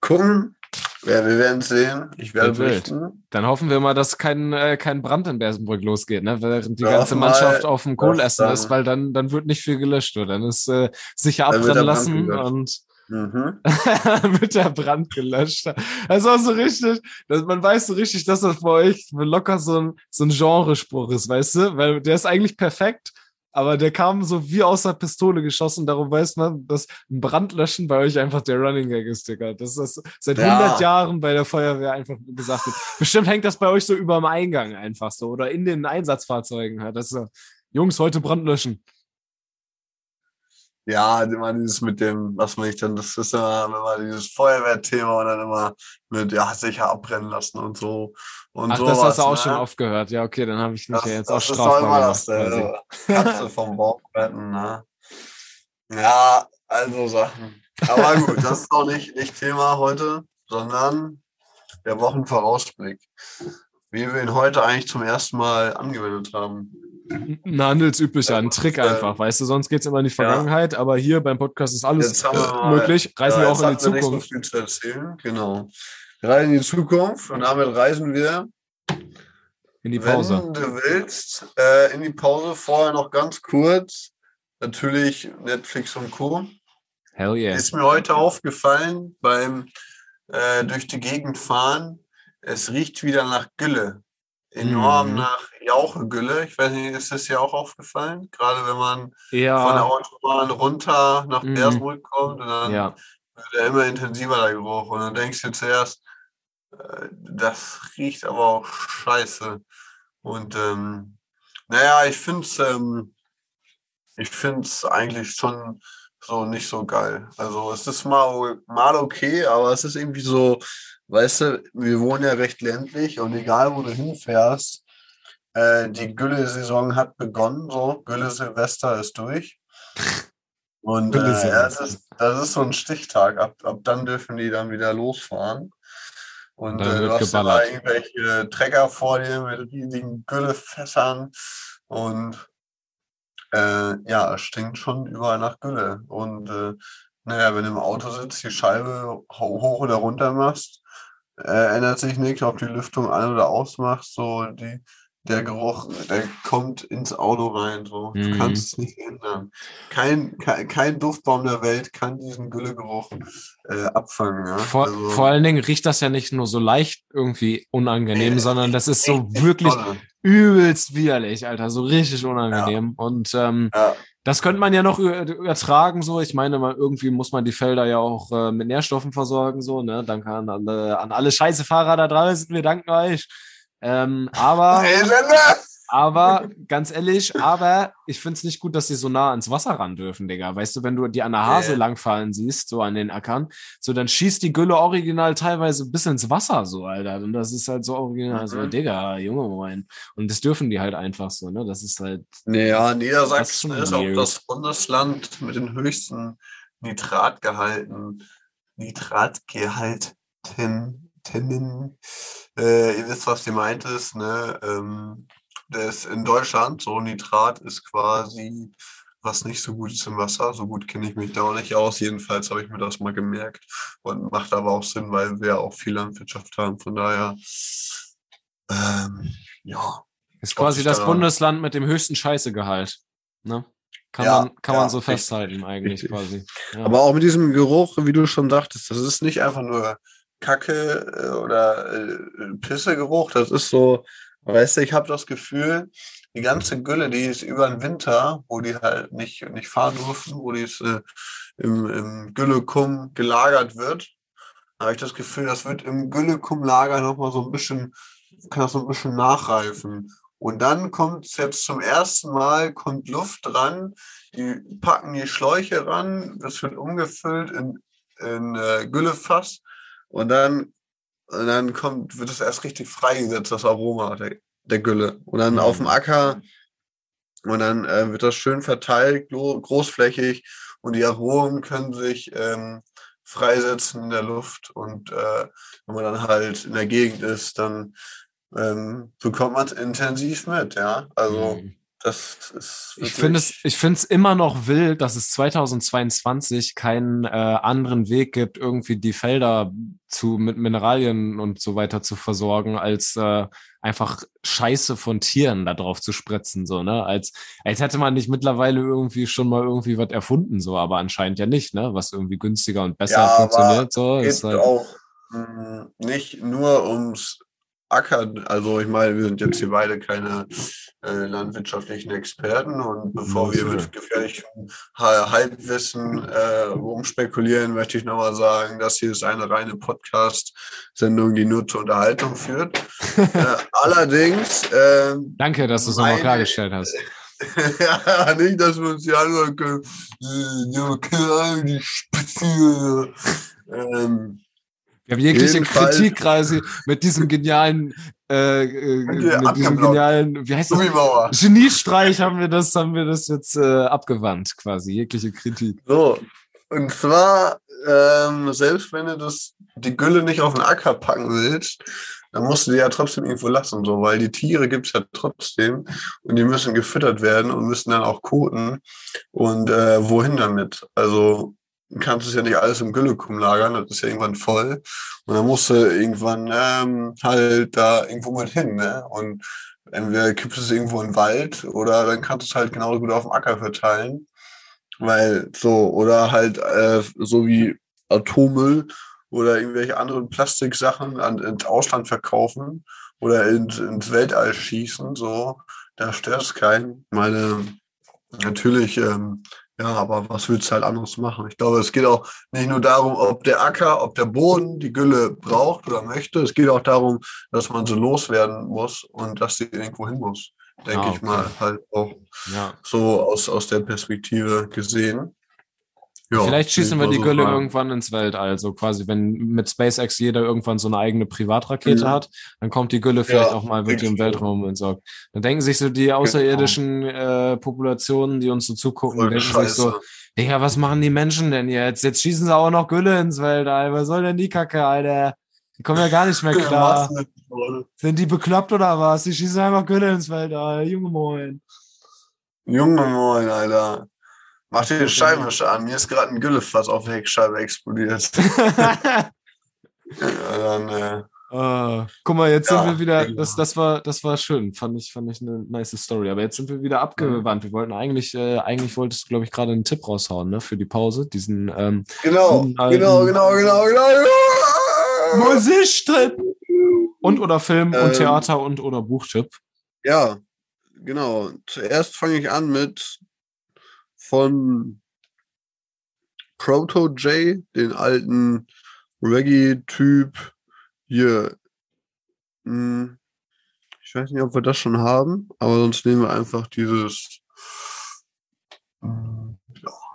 Gucken. Ja, wir werden es sehen. Ich werde berichten. Dann hoffen wir mal, dass kein, äh, kein Brand in Bersenbrück losgeht, ne? während die ja, ganze Mannschaft auf dem Kohlessen ist, weil dann, dann wird nicht viel gelöscht. Oder? Dann ist äh, sicher abbrennen lassen und Mhm. <laughs> mit der Brand gelöscht. Das ist auch so richtig, man weiß so richtig, dass das bei euch locker so ein, so ein Genrespruch ist, weißt du? Weil der ist eigentlich perfekt, aber der kam so wie aus der Pistole geschossen. Darum weiß man, dass ein Brandlöschen bei euch einfach der Running Gag ist, Digga. Das ist seit ja. 100 Jahren bei der Feuerwehr einfach gesagt wird. Bestimmt hängt das bei euch so über dem Eingang einfach so oder in den Einsatzfahrzeugen. Das ist so, Jungs, heute Brandlöschen. Ja, immer dieses mit dem, was man nicht dann, das ist immer, immer dieses Feuerwehrthema und dann immer mit, ja, sicher abbrennen lassen und so. Und Ach, sowas, das hast du auch ne? schon oft gehört. Ja, okay, dann habe ich mich das, ja jetzt auch strafbar gemacht. Das, äh, Katze vom Baum retten, ne? Ja, also Sachen. Aber gut, das ist auch nicht, nicht Thema heute, sondern der Wochenvorausblick. Wie wir ihn heute eigentlich zum ersten Mal angewendet haben. Ein handelsüblicher, ein Trick einfach, weißt du, sonst geht es immer in die Vergangenheit, ja. aber hier beim Podcast ist alles mal, möglich. Reisen ja, wir auch in die Zukunft. So zu erzählen. Genau. Wir reisen in die Zukunft und damit reisen wir in die Pause. Wenn du willst, äh, in die Pause vorher noch ganz kurz. Natürlich Netflix und Co. Hell yeah. Ist mir heute aufgefallen beim äh, durch die Gegend fahren. Es riecht wieder nach Gülle. Enorm mm. nach Jauchegülle. Ich weiß nicht, ist das dir auch aufgefallen? Gerade wenn man ja. von der Autobahn runter nach mm. Beersbrück kommt und dann ja. wird er immer intensiver der Geruch. Und dann denkst du zuerst, äh, das riecht aber auch scheiße. Und ähm, naja, ich finde es ähm, ich finde es eigentlich schon so nicht so geil. Also es ist mal, mal okay, aber es ist irgendwie so, weißt du, wir wohnen ja recht ländlich und egal wo du hinfährst, äh, die Gülle-Saison hat begonnen, so Gülle-Silvester ist durch. Und äh, ja, das, ist, das ist so ein Stichtag. Ab, ab dann dürfen die dann wieder losfahren. Und, und äh, du hast da irgendwelche Trecker vor dir mit riesigen Güllefässern und äh, ja, es stinkt schon überall nach Gülle. Und äh, naja, wenn du im Auto sitzt, die Scheibe hoch oder runter machst, äh, ändert sich nichts, ob die Lüftung an oder ausmachst, so die, der Geruch, der kommt ins Auto rein. So. Du mhm. kannst es nicht ändern. Kein, kein, kein, Duftbaum der Welt kann diesen Güllegeruch äh, abfangen. Ja? Vor, also, vor allen Dingen riecht das ja nicht nur so leicht irgendwie unangenehm, nee, sondern das ist so wirklich toll. übelst widerlich, Alter. So richtig unangenehm. Ja. Und ähm, ja. Das könnte man ja noch übertragen, so. Ich meine, man, irgendwie muss man die Felder ja auch äh, mit Nährstoffen versorgen, so, ne? Danke an alle, an alle scheiße Fahrer da draußen. Wir danken euch. Ähm, aber, aber, ganz ehrlich, aber ich finde es nicht gut, dass sie so nah ans Wasser ran dürfen, Digga. Weißt du, wenn du die an der Hase yeah. langfallen siehst, so an den Ackern, so dann schießt die Gülle original teilweise bis ins Wasser, so, Alter. Und das ist halt so original, mhm. so, Digga, Junge, moin. Und das dürfen die halt einfach so, ne? Das ist halt. Naja, Niedersachsen ist, ist auch das Bundesland mit den höchsten Nitratgehalten, Nitratgehalten, äh, ihr wisst, was ihr meintest, ne? Ähm, das in Deutschland, so Nitrat ist quasi was nicht so gut ist im Wasser. So gut kenne ich mich da auch nicht aus. Jedenfalls habe ich mir das mal gemerkt und macht aber auch Sinn, weil wir auch viel Landwirtschaft haben. Von daher, ähm, ja. Ist quasi das da Bundesland mit dem höchsten Scheißegehalt. Ne? Kann, ja, man, kann ja, man so festhalten, eigentlich richtig. quasi. Ja. Aber auch mit diesem Geruch, wie du schon sagtest, das ist nicht einfach nur Kacke äh, oder äh, Pissegeruch. Das ist so, weißt du, ich habe das Gefühl, die ganze Gülle, die ist über den Winter, wo die halt nicht, nicht fahren durften, wo die ist, äh, im, im Güllekum gelagert wird, habe ich das Gefühl, das wird im Güllekum-Lager nochmal so ein bisschen, kann das so ein bisschen nachreifen. Und dann kommt jetzt zum ersten Mal, kommt Luft dran, die packen die Schläuche ran, das wird umgefüllt in, in äh, Güllefass und dann, und dann kommt, wird es erst richtig freigesetzt, das Aroma der, der Gülle. Und dann mhm. auf dem Acker und dann äh, wird das schön verteilt, großflächig und die Aromen können sich ähm, freisetzen in der Luft. Und äh, wenn man dann halt in der Gegend ist, dann ähm, bekommt man es intensiv mit, ja. Also mhm. Das ist ich finde es, ich finde es immer noch wild, dass es 2022 keinen äh, anderen Weg gibt, irgendwie die Felder zu mit Mineralien und so weiter zu versorgen, als äh, einfach Scheiße von Tieren da drauf zu spritzen, so ne, als als hätte man nicht mittlerweile irgendwie schon mal irgendwie was erfunden, so, aber anscheinend ja nicht, ne, was irgendwie günstiger und besser ja, funktioniert, so. Geht ist halt auch mh, nicht nur ums Acker, also ich meine, wir sind jetzt hier beide keine äh, landwirtschaftlichen Experten und bevor wir mit gefährlichem Halbwissen äh, rumspekulieren, möchte ich nochmal sagen, das hier ist eine reine Podcast-Sendung, die nur zur Unterhaltung führt. <laughs> äh, allerdings. Äh, Danke, dass du es nochmal klargestellt hast. <laughs> ja, nicht, dass wir uns hier anhören können. Die Spitze. Ähm, wir haben jegliche Kritik quasi mit diesem genialen, äh, äh mit diesem genialen, wie heißt das? Geniestreich haben wir das, haben wir das jetzt äh, abgewandt, quasi, jegliche Kritik. So, und zwar, ähm, selbst wenn du das, die Gülle nicht auf den Acker packen willst, dann musst du die ja trotzdem irgendwo lassen, so, weil die Tiere gibt es ja trotzdem und die müssen gefüttert werden und müssen dann auch koten. Und äh, wohin damit? Also kannst es ja nicht alles im Güllekum lagern, das ist ja irgendwann voll. Und dann musst du irgendwann ähm, halt da irgendwo mit hin, ne? Und entweder kippst du es irgendwo in den Wald oder dann kannst du es halt genauso gut auf dem Acker verteilen. Weil so, oder halt äh, so wie Atommüll oder irgendwelche anderen Plastiksachen an, ins Ausland verkaufen oder ins, ins Weltall schießen, so, da stört es keinen. Meine, natürlich ähm, ja, aber was willst du halt anderes machen? Ich glaube, es geht auch nicht nur darum, ob der Acker, ob der Boden die Gülle braucht oder möchte. Es geht auch darum, dass man so loswerden muss und dass sie irgendwo hin muss. Denke ah, okay. ich mal halt auch ja. so aus, aus der Perspektive gesehen. Ja, Vielleicht schießen wir die Gülle so irgendwann ins Weltall. So quasi, wenn mit SpaceX jeder irgendwann so eine eigene Privatrakete mhm. hat, dann kommt die Gülle vielleicht ja, auch mal wirklich im Weltraum entsorgt. Dann denken sich so die genau. außerirdischen äh, Populationen, die uns so zugucken, Voll denken Scheiße. sich so, Digga, was machen die Menschen denn jetzt? Jetzt schießen sie auch noch Gülle ins Weltall. Was soll denn die Kacke, Alter? Die kommen ja gar nicht mehr <laughs> klar. Sind die bekloppt oder was? Die schießen einfach Gülle ins Weltall. Junge Moin. Junge Moin, Alter. Mach dir den Scheibenwischer an. Mir ist gerade ein Güllefass auf der Heckscheibe explodiert. <laughs> dann, äh, Uh, guck mal, jetzt ja, sind wir wieder, das, das war, das war schön, fand ich, fand ich eine nice Story. Aber jetzt sind wir wieder abgewandt. Wir wollten eigentlich, äh, eigentlich wolltest du, glaube ich, gerade einen Tipp raushauen, ne, für die Pause, diesen, ähm, genau, genau, genau, genau, genau, genau. Musiktipp und oder Film ähm, und Theater und oder Buchtipp. Ja, genau. Zuerst fange ich an mit von Proto J, den alten Reggae-Typ. Hier. Hm, ich weiß nicht, ob wir das schon haben, aber sonst nehmen wir einfach dieses. Ja,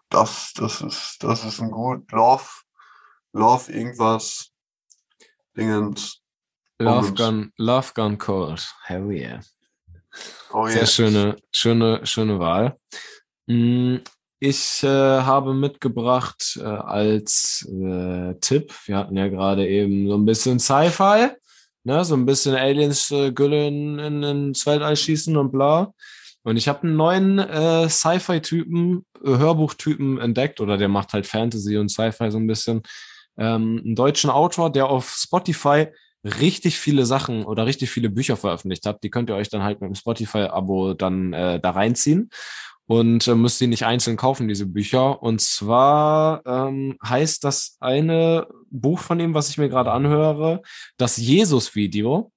das, das ist, das ist ein gut Love, Love irgendwas Dingens. Love Gun, Love Gun Cold. Hell yeah. Oh, Sehr yes. schöne, schöne, schöne Wahl. Mm, ich äh, habe mitgebracht äh, als äh, Tipp, wir hatten ja gerade eben so ein bisschen Sci-Fi, ne? so ein bisschen Aliens äh, Gülle in, in, ins Weltall schießen und bla. Und ich habe einen neuen äh, Sci-Fi-Typen, äh, Hörbuchtypen entdeckt, oder der macht halt Fantasy und Sci-Fi so ein bisschen. Ähm, einen deutschen Autor, der auf Spotify richtig viele Sachen oder richtig viele Bücher veröffentlicht hat. Die könnt ihr euch dann halt mit dem Spotify-Abo dann äh, da reinziehen und äh, müsst die nicht einzeln kaufen, diese Bücher. Und zwar ähm, heißt das eine Buch von ihm, was ich mir gerade anhöre, das Jesus-Video.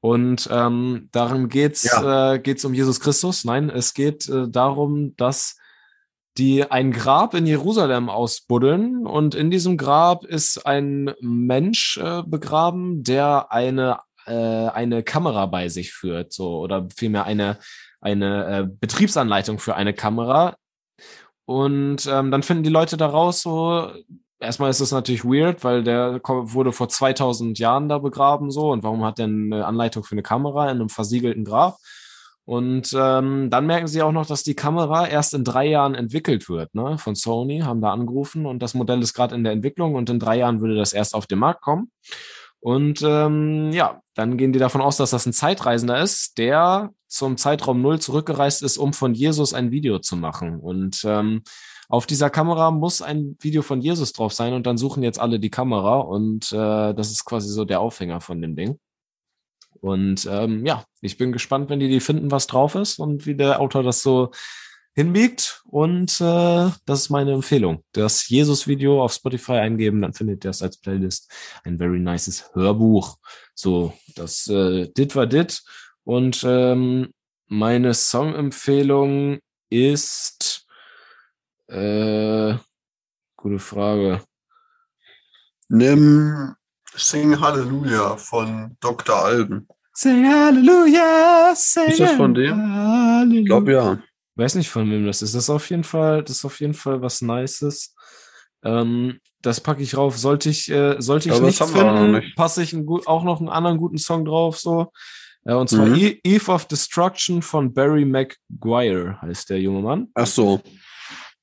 Und ähm, darin geht's ja. äh, geht's um Jesus Christus. Nein, es geht äh, darum, dass die ein Grab in Jerusalem ausbuddeln und in diesem Grab ist ein Mensch äh, begraben, der eine äh, eine Kamera bei sich führt, so oder vielmehr eine eine äh, Betriebsanleitung für eine Kamera. Und ähm, dann finden die Leute daraus so, erstmal ist es natürlich weird, weil der wurde vor 2000 Jahren da begraben so und warum hat der eine Anleitung für eine Kamera in einem versiegelten Grab? Und ähm, dann merken sie auch noch, dass die Kamera erst in drei Jahren entwickelt wird, ne? Von Sony haben da angerufen und das Modell ist gerade in der Entwicklung und in drei Jahren würde das erst auf den Markt kommen. Und ähm, ja, dann gehen die davon aus, dass das ein Zeitreisender ist, der zum Zeitraum Null zurückgereist ist, um von Jesus ein Video zu machen. Und ähm, auf dieser Kamera muss ein Video von Jesus drauf sein und dann suchen jetzt alle die Kamera und äh, das ist quasi so der Aufhänger von dem Ding. Und ähm, ja, ich bin gespannt, wenn die die finden, was drauf ist und wie der Autor das so hinbiegt. Und äh, das ist meine Empfehlung. Das Jesus-Video auf Spotify eingeben, dann findet ihr es als Playlist. Ein very nices Hörbuch. So, das äh, dit war dit. Und ähm, meine Song-Empfehlung ist äh, gute Frage. Nimm Sing Hallelujah von Dr. Alben. Sing Hallelujah, sing Ist das von dem? Ich glaube ja. Weiß nicht, von wem das ist. Das ist auf jeden Fall, das ist auf jeden Fall was Nices. Ähm, das packe ich rauf. Sollte ich, äh, sollte ich nicht finden, nicht. passe ich ein, auch noch einen anderen guten Song drauf. So. Äh, und zwar mhm. E-, Eve of Destruction von Barry McGuire heißt der junge Mann. Ach so.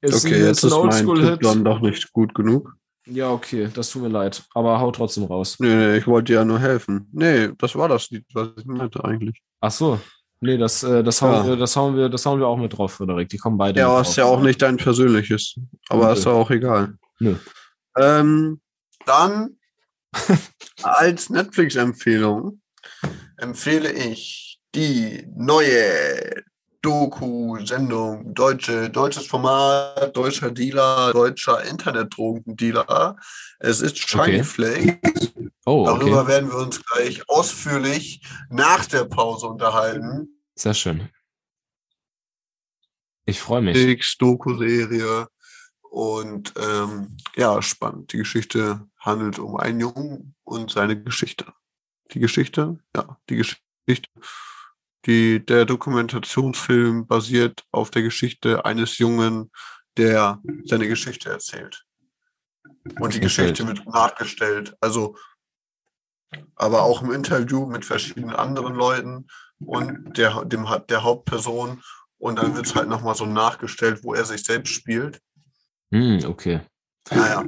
Ist okay, ein, jetzt ist, ist mein Tipp dann doch nicht gut genug. Ja, okay, das tut mir leid. Aber hau trotzdem raus. Nee, nee, ich wollte dir ja nur helfen. Nee, das war das Lied, was ich meinte eigentlich. Ach so. Nee, das, äh, das, hauen ja. wir, das, hauen wir, das hauen wir auch mit drauf, Frederik. Die kommen beide. Ja, ist ja auch nicht dein persönliches. Aber okay. ist ja auch egal. Nö. Ähm, dann <laughs> als Netflix-Empfehlung empfehle ich die neue Doku-Sendung, deutsche, deutsches Format, deutscher Dealer, deutscher Internetdrogendealer. Es ist Shiny okay. Flakes. Oh, okay. Darüber werden wir uns gleich ausführlich nach der Pause unterhalten. Sehr schön. Ich freue mich. Doku-Serie. Und ähm, ja, spannend. Die Geschichte handelt um einen Jungen und seine Geschichte. Die Geschichte, ja, die Geschichte die, der Dokumentationsfilm basiert auf der Geschichte eines Jungen, der seine Geschichte erzählt. Und die Geschichte wird nachgestellt. Also, aber auch im Interview mit verschiedenen anderen Leuten und der, dem, der Hauptperson. Und dann wird es halt nochmal so nachgestellt, wo er sich selbst spielt. Mm, okay. Naja.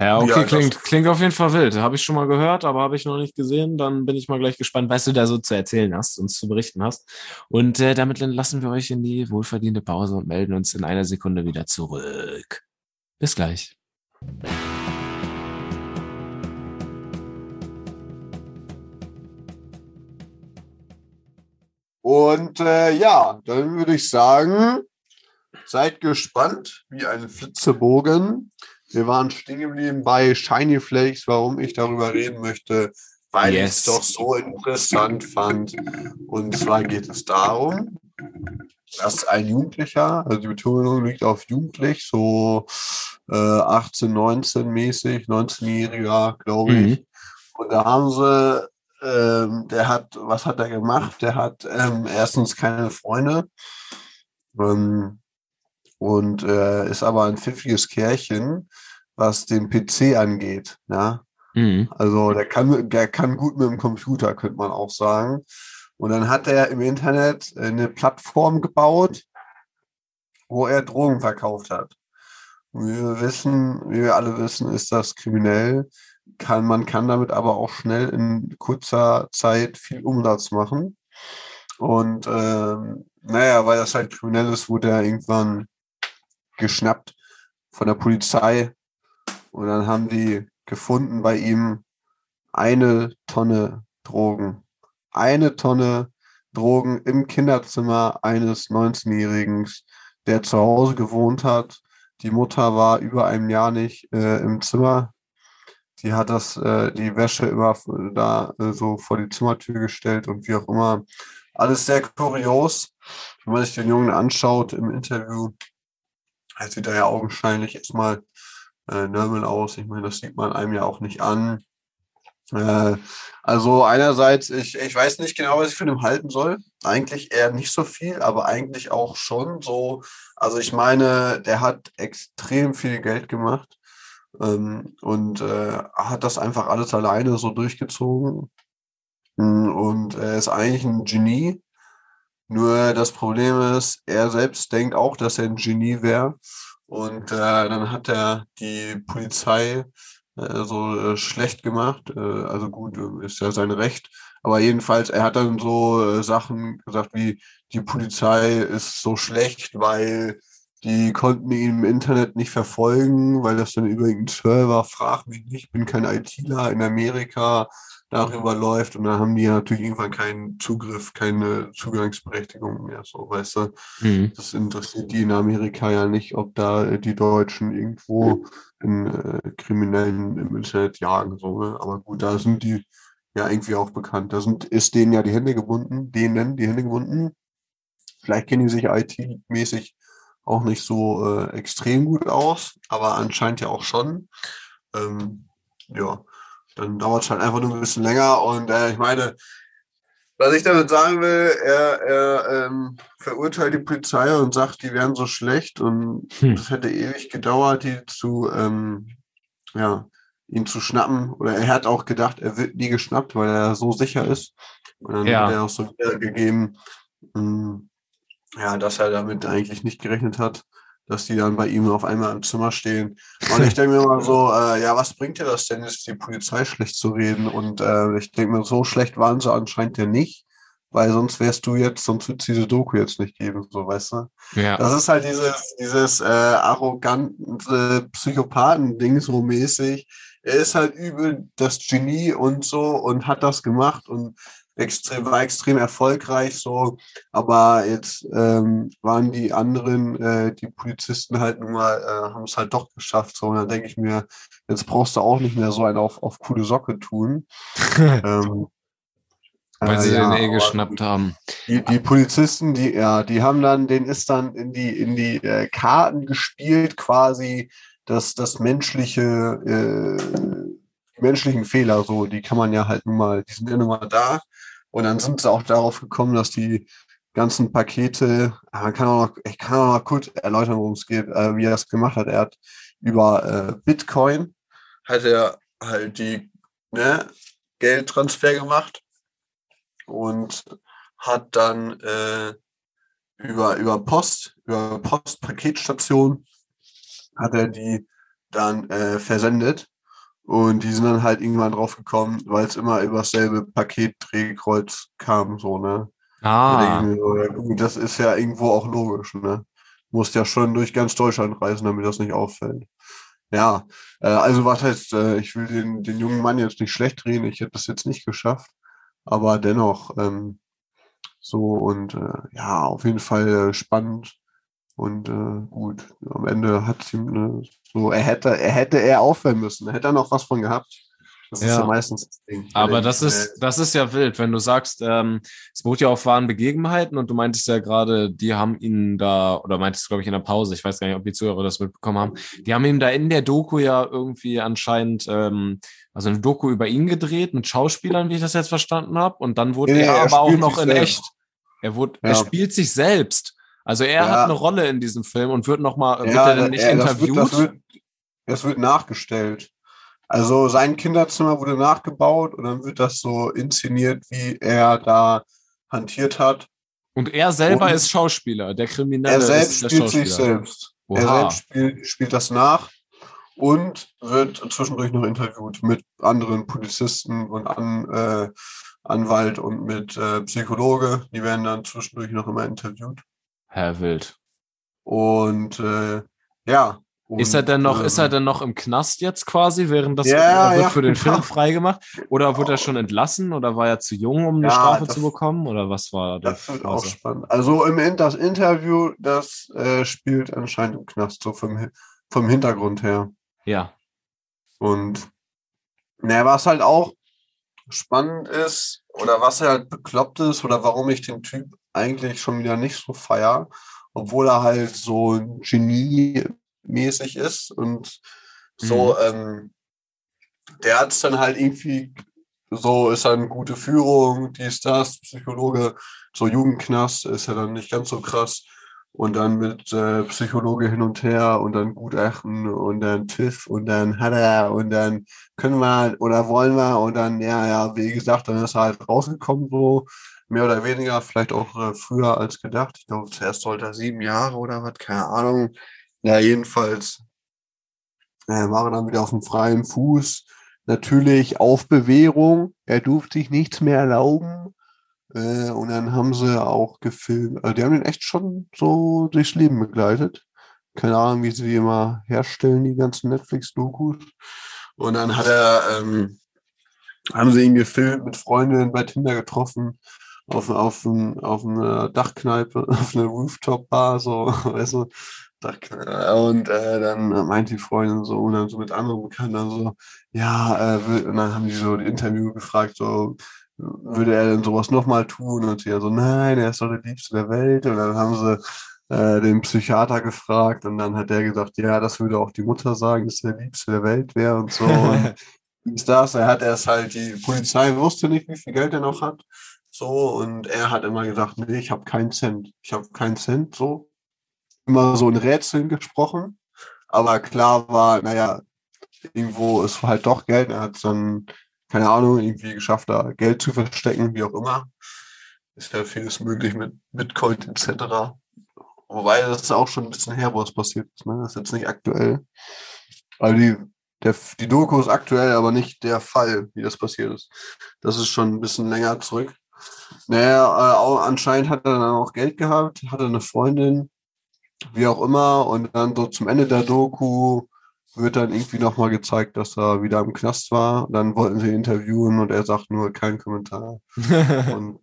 Ja, okay, klingt, klingt auf jeden Fall wild. Habe ich schon mal gehört, aber habe ich noch nicht gesehen. Dann bin ich mal gleich gespannt, was du da so zu erzählen hast, uns zu berichten hast. Und äh, damit lassen wir euch in die wohlverdiente Pause und melden uns in einer Sekunde wieder zurück. Bis gleich. Und äh, ja, dann würde ich sagen, seid gespannt wie ein Flitzebogen wir waren stehen geblieben bei Shiny Flakes, warum ich darüber reden möchte, weil yes. ich es doch so interessant fand. Und zwar geht es darum, dass ein Jugendlicher, also die Betonung liegt auf jugendlich, so äh, 18, 19 mäßig, 19-Jähriger, glaube ich. Mhm. Und da haben sie, ähm, der hat, was hat er gemacht? Der hat ähm, erstens keine Freunde. Ähm, und äh, ist aber ein pfiffiges Kerlchen, was den PC angeht. Ja? Mhm. Also der kann, der kann gut mit dem Computer, könnte man auch sagen. Und dann hat er im Internet eine Plattform gebaut, wo er Drogen verkauft hat. Und wie wir wissen, wie wir alle wissen, ist das kriminell. Kann, man kann damit aber auch schnell in kurzer Zeit viel Umsatz machen. Und ähm, naja, weil das halt kriminell ist, wurde er irgendwann geschnappt von der Polizei. Und dann haben die gefunden bei ihm eine Tonne Drogen. Eine Tonne Drogen im Kinderzimmer eines 19-Jährigen, der zu Hause gewohnt hat. Die Mutter war über ein Jahr nicht äh, im Zimmer. Die hat das, äh, die Wäsche immer da äh, so vor die Zimmertür gestellt und wie auch immer. Alles sehr kurios. Wenn man sich den Jungen anschaut im Interview, er sieht er ja augenscheinlich erstmal äh, normal aus. Ich meine, das sieht man einem ja auch nicht an. Äh, also einerseits, ich, ich weiß nicht genau, was ich von ihm halten soll. Eigentlich eher nicht so viel, aber eigentlich auch schon so. Also ich meine, der hat extrem viel Geld gemacht ähm, und äh, hat das einfach alles alleine so durchgezogen. Und er ist eigentlich ein Genie. Nur das Problem ist, er selbst denkt auch, dass er ein Genie wäre. Und äh, dann hat er die Polizei äh, so äh, schlecht gemacht. Äh, also gut, ist ja sein Recht. Aber jedenfalls, er hat dann so äh, Sachen gesagt wie, die Polizei ist so schlecht, weil die konnten ihn im Internet nicht verfolgen, weil das dann über irgendeinen Server, frag mich nicht, ich bin kein ITler in Amerika, darüber läuft und dann haben die ja natürlich irgendwann keinen Zugriff, keine Zugangsberechtigung mehr, so, weißt du. Mhm. Das interessiert die in Amerika ja nicht, ob da die Deutschen irgendwo in äh, Kriminellen im Internet jagen, so, ne? aber gut, da sind die ja irgendwie auch bekannt. Da sind, ist denen ja die Hände gebunden, denen die Hände gebunden. Vielleicht kennen die sich IT-mäßig auch nicht so äh, extrem gut aus, aber anscheinend ja auch schon. Ähm, ja, dann dauert es halt einfach nur ein bisschen länger. Und äh, ich meine, was ich damit sagen will, er, er ähm, verurteilt die Polizei und sagt, die wären so schlecht und hm. es hm. hätte ewig gedauert, die zu, ähm, ja, ihn zu schnappen. Oder er hat auch gedacht, er wird nie geschnappt, weil er so sicher ist. Und dann ja. hat er auch so wiedergegeben, ähm, ja, dass er damit eigentlich nicht gerechnet hat, dass die dann bei ihm auf einmal im Zimmer stehen. Und ich denke mir immer so, <laughs> äh, ja, was bringt dir das denn, jetzt die Polizei schlecht zu reden? Und äh, ich denke mir, so schlecht waren sie anscheinend ja nicht, weil sonst wärst du jetzt, sonst wird es diese Doku jetzt nicht geben, so weißt du? Ja. Das ist halt dieses, dieses äh, arrogante Psychopathen-Ding so mäßig. Er ist halt übel das Genie und so und hat das gemacht und extrem, war extrem erfolgreich so, aber jetzt ähm, waren die anderen, äh, die Polizisten halt nun mal, äh, haben es halt doch geschafft. So, und dann denke ich mir, jetzt brauchst du auch nicht mehr so einen auf, auf coole Socke tun. <laughs> ähm, Weil äh, sie ja, den eh geschnappt haben. Die, die Polizisten, die, ja, die haben dann, den ist dann in die, in die äh, Karten gespielt, quasi, dass das menschliche, äh, menschlichen Fehler, so, die kann man ja halt nun mal, die sind ja nun mal da. Und dann sind sie auch darauf gekommen, dass die ganzen Pakete, ah, man kann auch noch, ich kann auch noch kurz erläutern, worum es geht, äh, wie er das gemacht hat. Er hat über äh, Bitcoin hat er halt die ne, Geldtransfer gemacht und hat dann äh, über, über Post, über Postpaketstation hat er die dann äh, versendet und die sind dann halt irgendwann drauf gekommen, weil es immer über dasselbe Paketdrehkreuz kam, so, ne? Ah. Das ist ja irgendwo auch logisch, ne? Musst ja schon durch ganz Deutschland reisen, damit das nicht auffällt. Ja, äh, also was heißt, äh, ich will den, den jungen Mann jetzt nicht schlecht reden, ich hätte das jetzt nicht geschafft, aber dennoch ähm, so und äh, ja, auf jeden Fall äh, spannend und äh, gut. Am Ende hat es ihm eine so, er hätte, er hätte eher aufhören müssen. Er hätte noch was von gehabt. Das ja. ist ja meistens das Ding. Aber das ist, das ist ja wild, wenn du sagst, ähm, es beruht ja auf wahren Begebenheiten und du meintest ja gerade, die haben ihn da, oder meintest glaube ich in der Pause, ich weiß gar nicht, ob die Zuhörer das mitbekommen haben, die haben ihm da in der Doku ja irgendwie anscheinend, ähm, also eine Doku über ihn gedreht mit Schauspielern, wie ich das jetzt verstanden habe, und dann wurde ja, er, er aber auch noch in selbst. echt. Er, wurde, ja. er spielt sich selbst. Also er ja. hat eine Rolle in diesem Film und wird nochmal, wird er denn nicht er, interviewt? Das wird, das, wird, das wird nachgestellt. Also sein Kinderzimmer wurde nachgebaut und dann wird das so inszeniert, wie er da hantiert hat. Und er selber und ist Schauspieler, der Kriminelle er selbst ist spielt sich selbst. Oha. Er selbst spielt, spielt das nach und wird zwischendurch noch interviewt mit anderen Polizisten und an, äh, Anwalt und mit äh, Psychologe. Die werden dann zwischendurch noch immer interviewt. Herr Wild. Und äh, ja. Und, ist er denn noch, äh, ist er ähm, denn noch im Knast jetzt quasi, während das ja, wird ja, für den genau. Film <laughs> freigemacht? Oder wurde er schon entlassen oder war er zu jung, um eine ja, Strafe das, zu bekommen? Oder was war das? Das wird auch spannend. Also im das Interview, das äh, spielt anscheinend im Knast, so vom, vom Hintergrund her. Ja. Und naja, was halt auch spannend ist, oder was halt bekloppt ist, oder warum ich den Typ eigentlich schon wieder nicht so feier, obwohl er halt so Genie-mäßig ist und so, mhm. ähm, der hat es dann halt irgendwie, so ist dann gute Führung, dies, das, Psychologe, so Jugendknast ist ja dann nicht ganz so krass. Und dann mit äh, Psychologe hin und her und dann Gutachten und dann TÜV und dann hat er und dann können wir oder wollen wir und dann, ja, ja, wie gesagt, dann ist er halt rausgekommen so mehr oder weniger, vielleicht auch äh, früher als gedacht. Ich glaube, zuerst sollte er sieben Jahre oder was, keine Ahnung. Ja, jedenfalls äh, war er dann wieder auf dem freien Fuß. Natürlich auf Bewährung. Er durfte sich nichts mehr erlauben. Äh, und dann haben sie auch gefilmt. Also die haben ihn echt schon so durchs Leben begleitet. Keine Ahnung, wie sie die immer herstellen, die ganzen Netflix-Dokus. Und dann hat er, ähm, haben sie ihn gefilmt, mit Freundinnen bei Tinder getroffen auf, auf, auf eine Dachkneipe, <laughs> auf eine Rooftop-Bar, so, <laughs> weißt du, und äh, dann meint die Freundin so, und dann so mit anderen Bekannten so, ja, äh, und dann haben die so ein Interview gefragt, so, würde er denn sowas nochmal tun? Und sie ja so, nein, er ist doch der Liebste der Welt. Und dann haben sie äh, den Psychiater gefragt und dann hat er gesagt, ja, das würde auch die Mutter sagen, dass er der Liebste der Welt wäre und so. <laughs> und ist das, er hat erst halt, die Polizei wusste nicht, wie viel Geld er noch hat. So, und er hat immer gesagt, nee, ich habe keinen Cent. Ich habe keinen Cent, so. Immer so in Rätseln gesprochen. Aber klar war, naja, irgendwo ist halt doch Geld. Er hat dann, keine Ahnung, irgendwie geschafft, da Geld zu verstecken, wie auch immer. Ist ja vieles möglich mit Bitcoin etc. wobei das ist auch schon ein bisschen her, wo es passiert ist. Ne? Das ist jetzt nicht aktuell. Also die, der, die Doku ist aktuell, aber nicht der Fall, wie das passiert ist. Das ist schon ein bisschen länger zurück. Naja, äh, auch, anscheinend hat er dann auch Geld gehabt, hatte eine Freundin, wie auch immer. Und dann so zum Ende der Doku wird dann irgendwie nochmal gezeigt, dass er wieder im Knast war. Dann wollten sie interviewen und er sagt nur kein Kommentar. <laughs> und,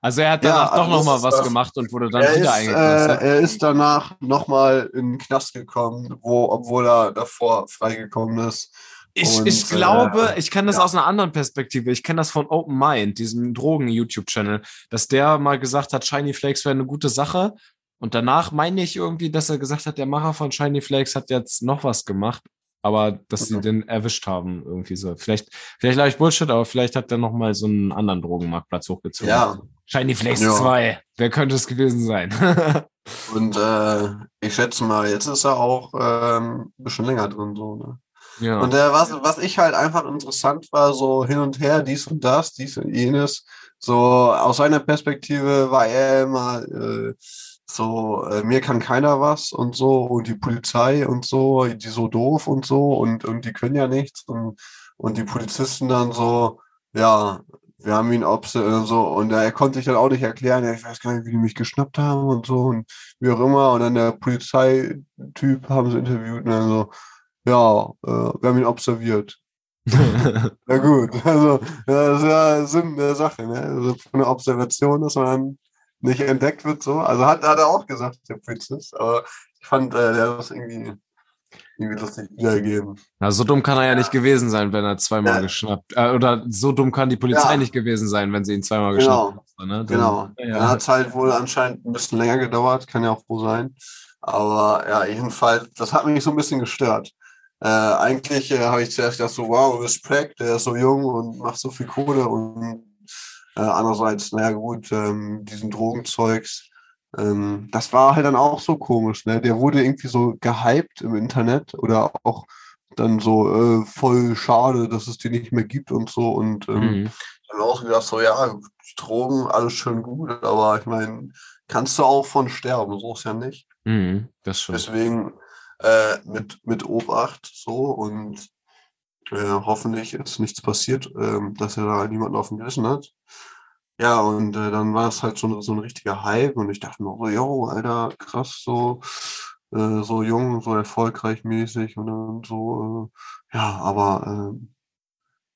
also er hat danach ja, doch nochmal was das, gemacht und wurde dann wieder ist. Äh, er ist danach nochmal in den Knast gekommen, wo, obwohl er davor freigekommen ist. Ich, und, ich glaube, äh, ich kenne das ja. aus einer anderen Perspektive. Ich kenne das von Open Mind, diesem Drogen-YouTube-Channel, dass der mal gesagt hat, Shiny Flakes wäre eine gute Sache und danach meine ich irgendwie, dass er gesagt hat, der Macher von Shiny Flakes hat jetzt noch was gemacht, aber dass okay. sie den erwischt haben irgendwie so. Vielleicht, vielleicht lag ich Bullshit, aber vielleicht hat er noch mal so einen anderen Drogenmarktplatz hochgezogen. Ja. Shiny Flakes ja. 2. Wer könnte es gewesen sein? <laughs> Und äh, ich schätze mal, jetzt ist er auch ähm, ein bisschen länger drin so, ne? Ja. Und äh, was, was ich halt einfach interessant war, so hin und her, dies und das, dies und jenes. So aus seiner Perspektive war er immer äh, so, äh, mir kann keiner was und so und die Polizei und so, die so doof und so und, und die können ja nichts und, und die Polizisten dann so, ja, wir haben ihn observiert und so und er konnte sich dann auch nicht erklären, ja, ich weiß gar nicht, wie die mich geschnappt haben und so und wie auch immer und dann der Polizeityp haben sie interviewt und dann so, ja, äh, wir haben ihn observiert. <laughs> Na gut, also das ist ja Sinn der Sache, ne? Also von der Observation, dass man nicht entdeckt wird, so. Also hat, hat er auch gesagt, der Prinz aber ich fand, äh, der hat das irgendwie, irgendwie lustig wiedergegeben. Na, so dumm kann er ja, nicht gewesen sein, wenn er zweimal ja. geschnappt, äh, oder so dumm kann die Polizei ja. nicht gewesen sein, wenn sie ihn zweimal genau. geschnappt hat. Ne? genau. Ja. Dann hat es halt wohl anscheinend ein bisschen länger gedauert, kann ja auch wohl sein. Aber ja, jedenfalls, das hat mich so ein bisschen gestört. Äh, eigentlich äh, habe ich zuerst gedacht, so, wow, Respekt, der ist so jung und macht so viel Kohle und äh, andererseits, naja gut, ähm, diesen Drogenzeugs, ähm, das war halt dann auch so komisch, ne? Der wurde irgendwie so gehypt im Internet oder auch dann so äh, voll schade, dass es die nicht mehr gibt und so und ähm, mhm. dann auch gedacht, so ja, Drogen, alles schön gut, aber ich meine, kannst du auch von sterben, so ist ja nicht. Mhm, das schon. Deswegen äh, mit, mit Obacht so und äh, hoffentlich ist nichts passiert, äh, dass er da niemanden auf dem Gewissen hat. Ja, und äh, dann war es halt so, so ein richtiger Hype und ich dachte mir so, yo, Alter, krass, so, äh, so jung, so erfolgreich mäßig und dann so, äh, ja, aber äh,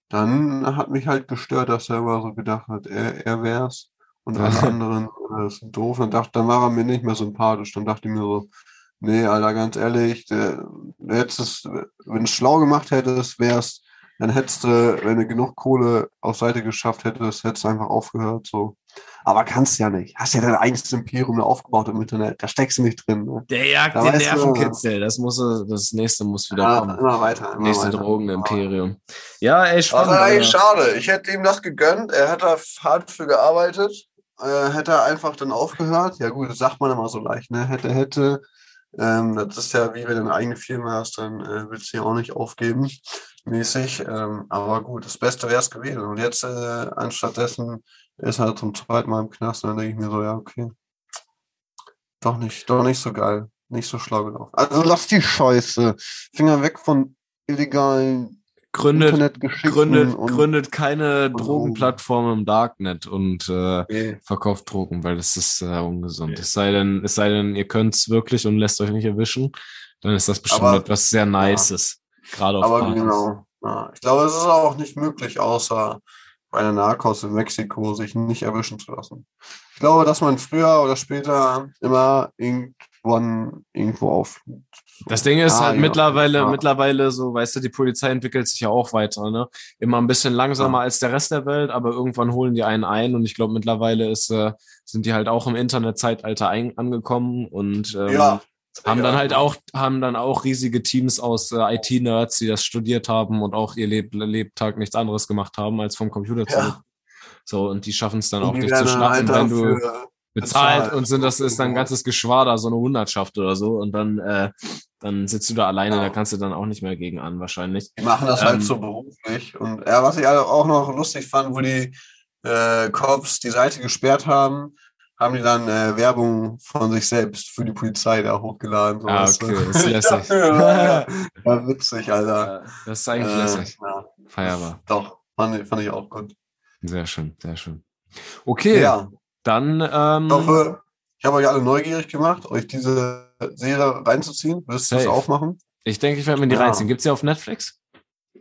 dann hat mich halt gestört, dass er immer so gedacht hat, er, er wär's und alle <laughs> anderen äh, sind doof. Und dachte, dann war er mir nicht mehr sympathisch. Dann dachte ich mir so, Nee, Alter, ganz ehrlich, der, der hättest wenn du es schlau gemacht hättest, wärst, dann hättest du, wenn du genug Kohle auf Seite geschafft hättest, hättest du einfach aufgehört, so. Aber kannst ja nicht. Hast ja dein eigenes Imperium aufgebaut im Internet. Da steckst du nicht drin. Ne? Der jagt da den Nervenkitzel. Das muss, das nächste muss wieder ja, kommen. Immer weiter. Immer nächste Drogenimperium. Ja, ey, spannend. Aber eigentlich schade. Ich hätte ihm das gegönnt. Er hat da hart für gearbeitet. Äh, hätte er einfach dann aufgehört. Ja gut, das sagt man immer so leicht. Ne? Hätte, hätte. Ähm, das ist ja wie wenn du eine eigene Firma hast, dann äh, willst du ja auch nicht aufgeben, mäßig. Ähm, aber gut, das Beste wäre es gewesen. Und jetzt, äh, anstattdessen, ist er zum zweiten Mal im Knast. Und dann denke ich mir so, ja, okay. Doch nicht, doch nicht so geil. Nicht so schlau gelaufen. Also lass die Scheiße. Finger weg von illegalen gründet, gründet, gründet keine Drogenplattform im Darknet und äh, okay. verkauft Drogen, weil das ist äh, ungesund. Okay. Es sei denn, es sei denn, ihr könnt es wirklich und lässt euch nicht erwischen, dann ist das bestimmt aber, etwas sehr Nices. Ja. Gerade auf Aber Partys. genau. Ja. Ich glaube, es ist auch nicht möglich, außer bei der Narcos in Mexiko sich nicht erwischen zu lassen. Ich glaube, dass man früher oder später immer irgendwann irgendwo auf das Ding ist ah, halt ja. mittlerweile, ja. mittlerweile so, weißt du, die Polizei entwickelt sich ja auch weiter, ne? Immer ein bisschen langsamer ja. als der Rest der Welt, aber irgendwann holen die einen ein und ich glaube, mittlerweile ist, äh, sind die halt auch im Internetzeitalter angekommen und ähm, haben dann halt auch, haben dann auch riesige Teams aus äh, IT-Nerds, die das studiert haben und auch ihr Leb Lebtag nichts anderes gemacht haben, als vom Computer zu. So, und die schaffen es dann auch, dich zu schnappen, wenn du bezahlt und sind das ist dann ein ganzes Geschwader, so eine Hundertschaft oder so und dann äh, dann sitzt du da alleine, ja. da kannst du dann auch nicht mehr gegen an wahrscheinlich. Die machen das halt ähm, halt so beruflich und ja, was ich auch noch lustig fand, wo die äh, Cops die Seite gesperrt haben, haben die dann äh, Werbung von sich selbst für die Polizei da hochgeladen. Ah, okay, das ist <laughs> lässig. ja, war witzig, Alter. das ist eigentlich äh, lässig. Ja. Feierbar. Doch, fand, fand ich auch gut. Sehr schön, sehr schön. Okay, ja. Dann. Ähm, ich hoffe, ich habe euch alle neugierig gemacht, euch diese Serie reinzuziehen. Wirst du das auch machen? Ich denke, ich werde mir die ja. reinziehen. Gibt es ja auf Netflix?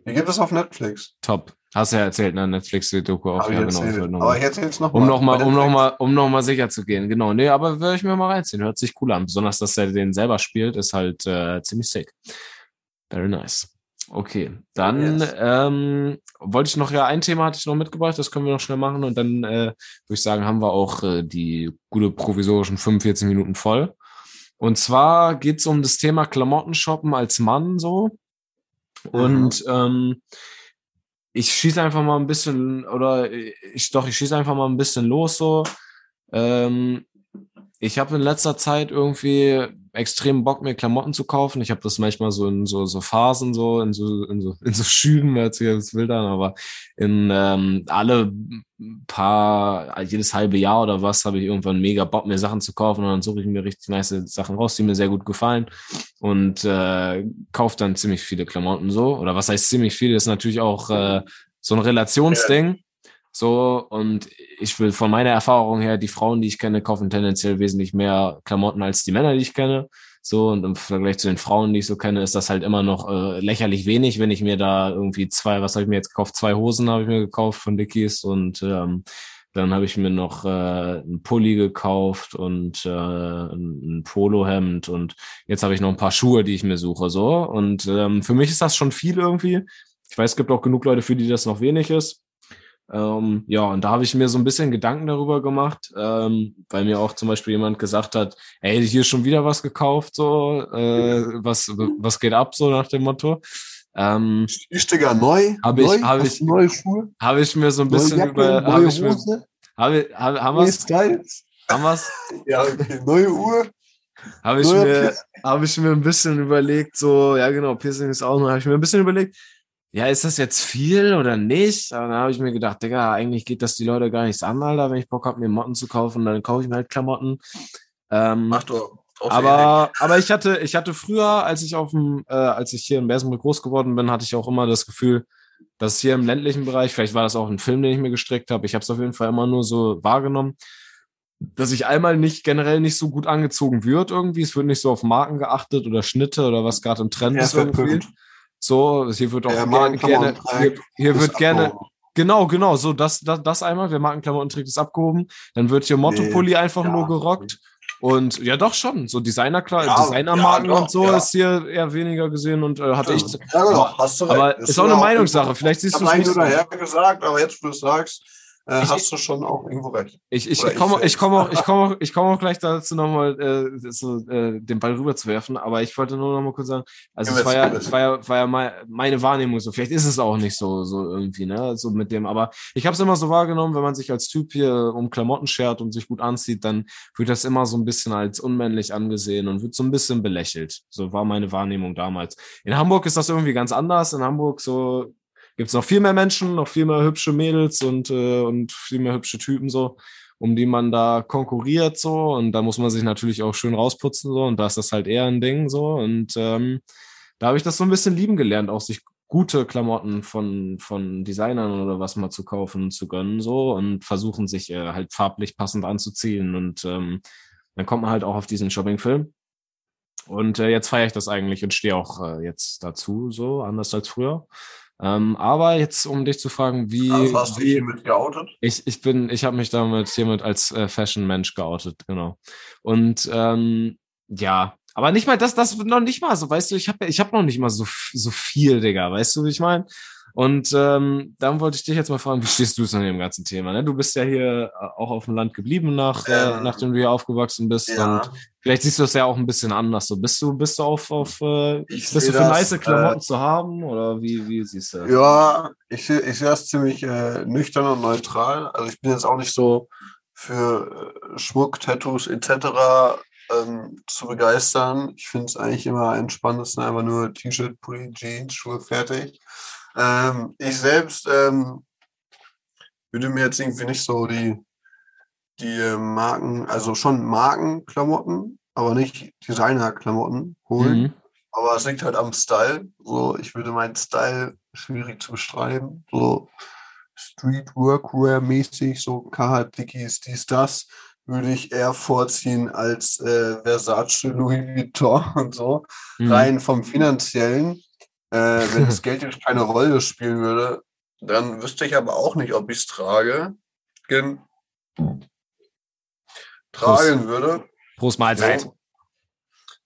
Die gibt es auf Netflix. Top. Hast du ja erzählt, ne? Netflix die Doku auch. Ja, genau. Noch aber ich erzähle jetzt nochmal. Um nochmal, um nochmal, um nochmal sicher zu gehen. Genau. Nee, aber würde ich mir mal reinziehen. Hört sich cool an. Besonders, dass er den selber spielt, ist halt äh, ziemlich sick. Very nice. Okay, dann yes. ähm, wollte ich noch, ja, ein Thema hatte ich noch mitgebracht, das können wir noch schnell machen und dann äh, würde ich sagen, haben wir auch äh, die gute provisorischen 45 Minuten voll. Und zwar geht es um das Thema Klamotten shoppen als Mann so. Und mhm. ähm, ich schieße einfach mal ein bisschen, oder ich doch, ich schieße einfach mal ein bisschen los so. Ähm, ich habe in letzter Zeit irgendwie extrem Bock, mir Klamotten zu kaufen. Ich habe das manchmal so in so, so Phasen, so in so, in so, in so Schüben, hört sich das wild an, aber in ähm, alle paar, jedes halbe Jahr oder was, habe ich irgendwann mega Bock, mir Sachen zu kaufen und dann suche ich mir richtig nice Sachen raus, die mir sehr gut gefallen und äh, kaufe dann ziemlich viele Klamotten so. Oder was heißt ziemlich viele, ist natürlich auch äh, so ein Relationsding. So, und ich will von meiner Erfahrung her, die Frauen, die ich kenne, kaufen tendenziell wesentlich mehr Klamotten als die Männer, die ich kenne. So, und im Vergleich zu den Frauen, die ich so kenne, ist das halt immer noch äh, lächerlich wenig, wenn ich mir da irgendwie zwei, was habe ich mir jetzt gekauft? Zwei Hosen habe ich mir gekauft von Dickies und ähm, dann habe ich mir noch äh, einen Pulli gekauft und äh, ein Polohemd und jetzt habe ich noch ein paar Schuhe, die ich mir suche. So. Und ähm, für mich ist das schon viel irgendwie. Ich weiß, es gibt auch genug Leute, für die das noch wenig ist. Ähm, ja, und da habe ich mir so ein bisschen Gedanken darüber gemacht, ähm, weil mir auch zum Beispiel jemand gesagt hat, ey, hier schon wieder was gekauft, so, äh, was, was geht ab, so nach dem Motto. Ähm, ist Digga neu? Habe ich, habe ich, neue Schuhe? Habe ich mir so ein bisschen Jacke, über, habe ich mir, habe, habe, haben wir's? Haben wir's? <laughs> Ja, okay, neue Uhr. Habe ich mir, habe ich mir ein bisschen überlegt, so, ja genau, Piercing ist auch noch, habe ich mir ein bisschen überlegt, ja, ist das jetzt viel oder nicht? Aber dann habe ich mir gedacht, Digga, eigentlich geht das die Leute gar nichts an, Alter. Wenn ich Bock habe, mir Motten zu kaufen, dann kaufe ich mir halt Klamotten. Ähm, Mach du. Aber, aber ich hatte, ich hatte früher, als ich auf dem, äh, als ich hier in Bersenbrück groß geworden bin, hatte ich auch immer das Gefühl, dass hier im ländlichen Bereich, vielleicht war das auch ein Film, den ich mir gestreckt habe, ich habe es auf jeden Fall immer nur so wahrgenommen, dass ich einmal nicht generell nicht so gut angezogen wird irgendwie. Es wird nicht so auf Marken geachtet oder Schnitte oder was gerade im Trend ja, ist irgendwie. So, hier wird auch ja, gerne, gerne hier, hier wird gerne, genau, genau, so das, das, das einmal, wer Markenklamotten trägt, ist abgehoben. Dann wird hier Motto-Pulli nee, einfach ja, nur gerockt. Und ja, doch schon. So Designer, klar, ja, Designermarken ja, und so ist hier eher weniger gesehen und äh, hatte ich. Ja, genau, hast du recht. Aber ist auch eine Meinungssache. Vielleicht siehst du es nicht. Ich habe gesagt, aber jetzt, wo du sagst, äh, ich, hast du schon auch irgendwo recht. Ich, ich, ich komme ich komm auch, ich komm auch, ich komm auch gleich dazu nochmal äh, so, äh, den Ball rüber zu werfen, aber ich wollte nur noch mal kurz sagen, also es war ja, es war ja, war ja meine Wahrnehmung so, vielleicht ist es auch nicht so, so irgendwie, ne, so mit dem, aber ich habe es immer so wahrgenommen, wenn man sich als Typ hier um Klamotten schert und sich gut anzieht, dann wird das immer so ein bisschen als unmännlich angesehen und wird so ein bisschen belächelt. So war meine Wahrnehmung damals. In Hamburg ist das irgendwie ganz anders. In Hamburg so gibt es noch viel mehr Menschen, noch viel mehr hübsche Mädels und, äh, und viel mehr hübsche Typen so, um die man da konkurriert so. Und da muss man sich natürlich auch schön rausputzen so. Und da ist das halt eher ein Ding so. Und ähm, da habe ich das so ein bisschen lieben gelernt, auch sich gute Klamotten von, von Designern oder was mal zu kaufen zu gönnen so und versuchen sich äh, halt farblich passend anzuziehen. Und ähm, dann kommt man halt auch auf diesen Shoppingfilm. Und äh, jetzt feiere ich das eigentlich und stehe auch äh, jetzt dazu, so anders als früher. Ähm, aber jetzt, um dich zu fragen, wie. Also hast du dich hiermit geoutet? Ich, ich bin, ich habe mich damit hiermit als äh, Fashion-Mensch geoutet, genau. Und ähm, ja, aber nicht mal das, das noch nicht mal so, weißt du, ich habe ich hab noch nicht mal so, so viel, Digga, weißt du, wie ich meine? Und ähm, dann wollte ich dich jetzt mal fragen, wie stehst du zu dem ganzen Thema? Ne? Du bist ja hier äh, auch auf dem Land geblieben, nach, äh, ähm, äh, nachdem du hier aufgewachsen bist. Ja. Und vielleicht siehst du es ja auch ein bisschen anders. So bist du, bist du auf, auf äh, bist du für das, nice Klamotten äh, zu haben? Oder wie, wie siehst du das? Ja, ich, ich sehe das ziemlich äh, nüchtern und neutral. Also ich bin jetzt auch nicht so für äh, Schmuck, Tattoos etc. Ähm, zu begeistern. Ich finde es eigentlich immer entspannt, es sind einfach nur T-Shirt, Pulli, Jeans, Schuhe fertig. Ähm, ich selbst ähm, würde mir jetzt irgendwie nicht so die, die Marken, also schon Markenklamotten, aber nicht Designerklamotten holen. Mhm. Aber es liegt halt am Style. So, ich würde meinen Style schwierig zu beschreiben. So Street Workwear mäßig, so Carhartt, Dickies, dies, das, würde ich eher vorziehen als äh, Versace, Louis Vuitton <laughs> und so. Mhm. Rein vom finanziellen. Äh, wenn das <laughs> Geld jetzt keine Rolle spielen würde, dann wüsste ich aber auch nicht, ob ich es trage. Gen tragen würde. Prost Mahlzeit.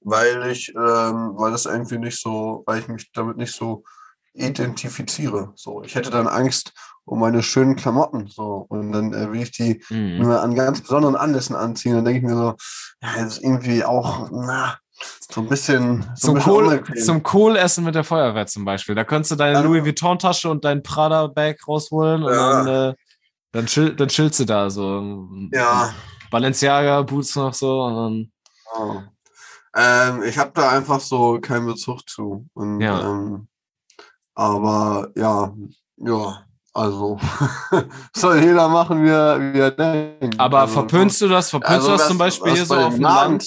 Weil ich, ähm, weil das irgendwie nicht so, weil ich mich damit nicht so identifiziere. So, ich hätte dann Angst um meine schönen Klamotten. So, und dann äh, will ich die mhm. nur an ganz besonderen Anlässen anziehen. Dann denke ich mir so, ja, das ist irgendwie auch, na, so ein bisschen. So zum, Kohl, zum Kohlessen mit der Feuerwehr zum Beispiel. Da könntest du deine ja. Louis Vuitton-Tasche und dein Prada-Bag rausholen und ja. dann, äh, dann, chill, dann chillst du da so. Ja. Balenciaga-Boots noch so und dann. Oh. Ähm, ich habe da einfach so keinen Bezug zu. Und, ja. Ähm, aber ja, ja, also <laughs> soll jeder machen, wie er, wie er denkt. Aber also, verpönst du das? Verpönst also, du das zum Beispiel hier so auf dem Land?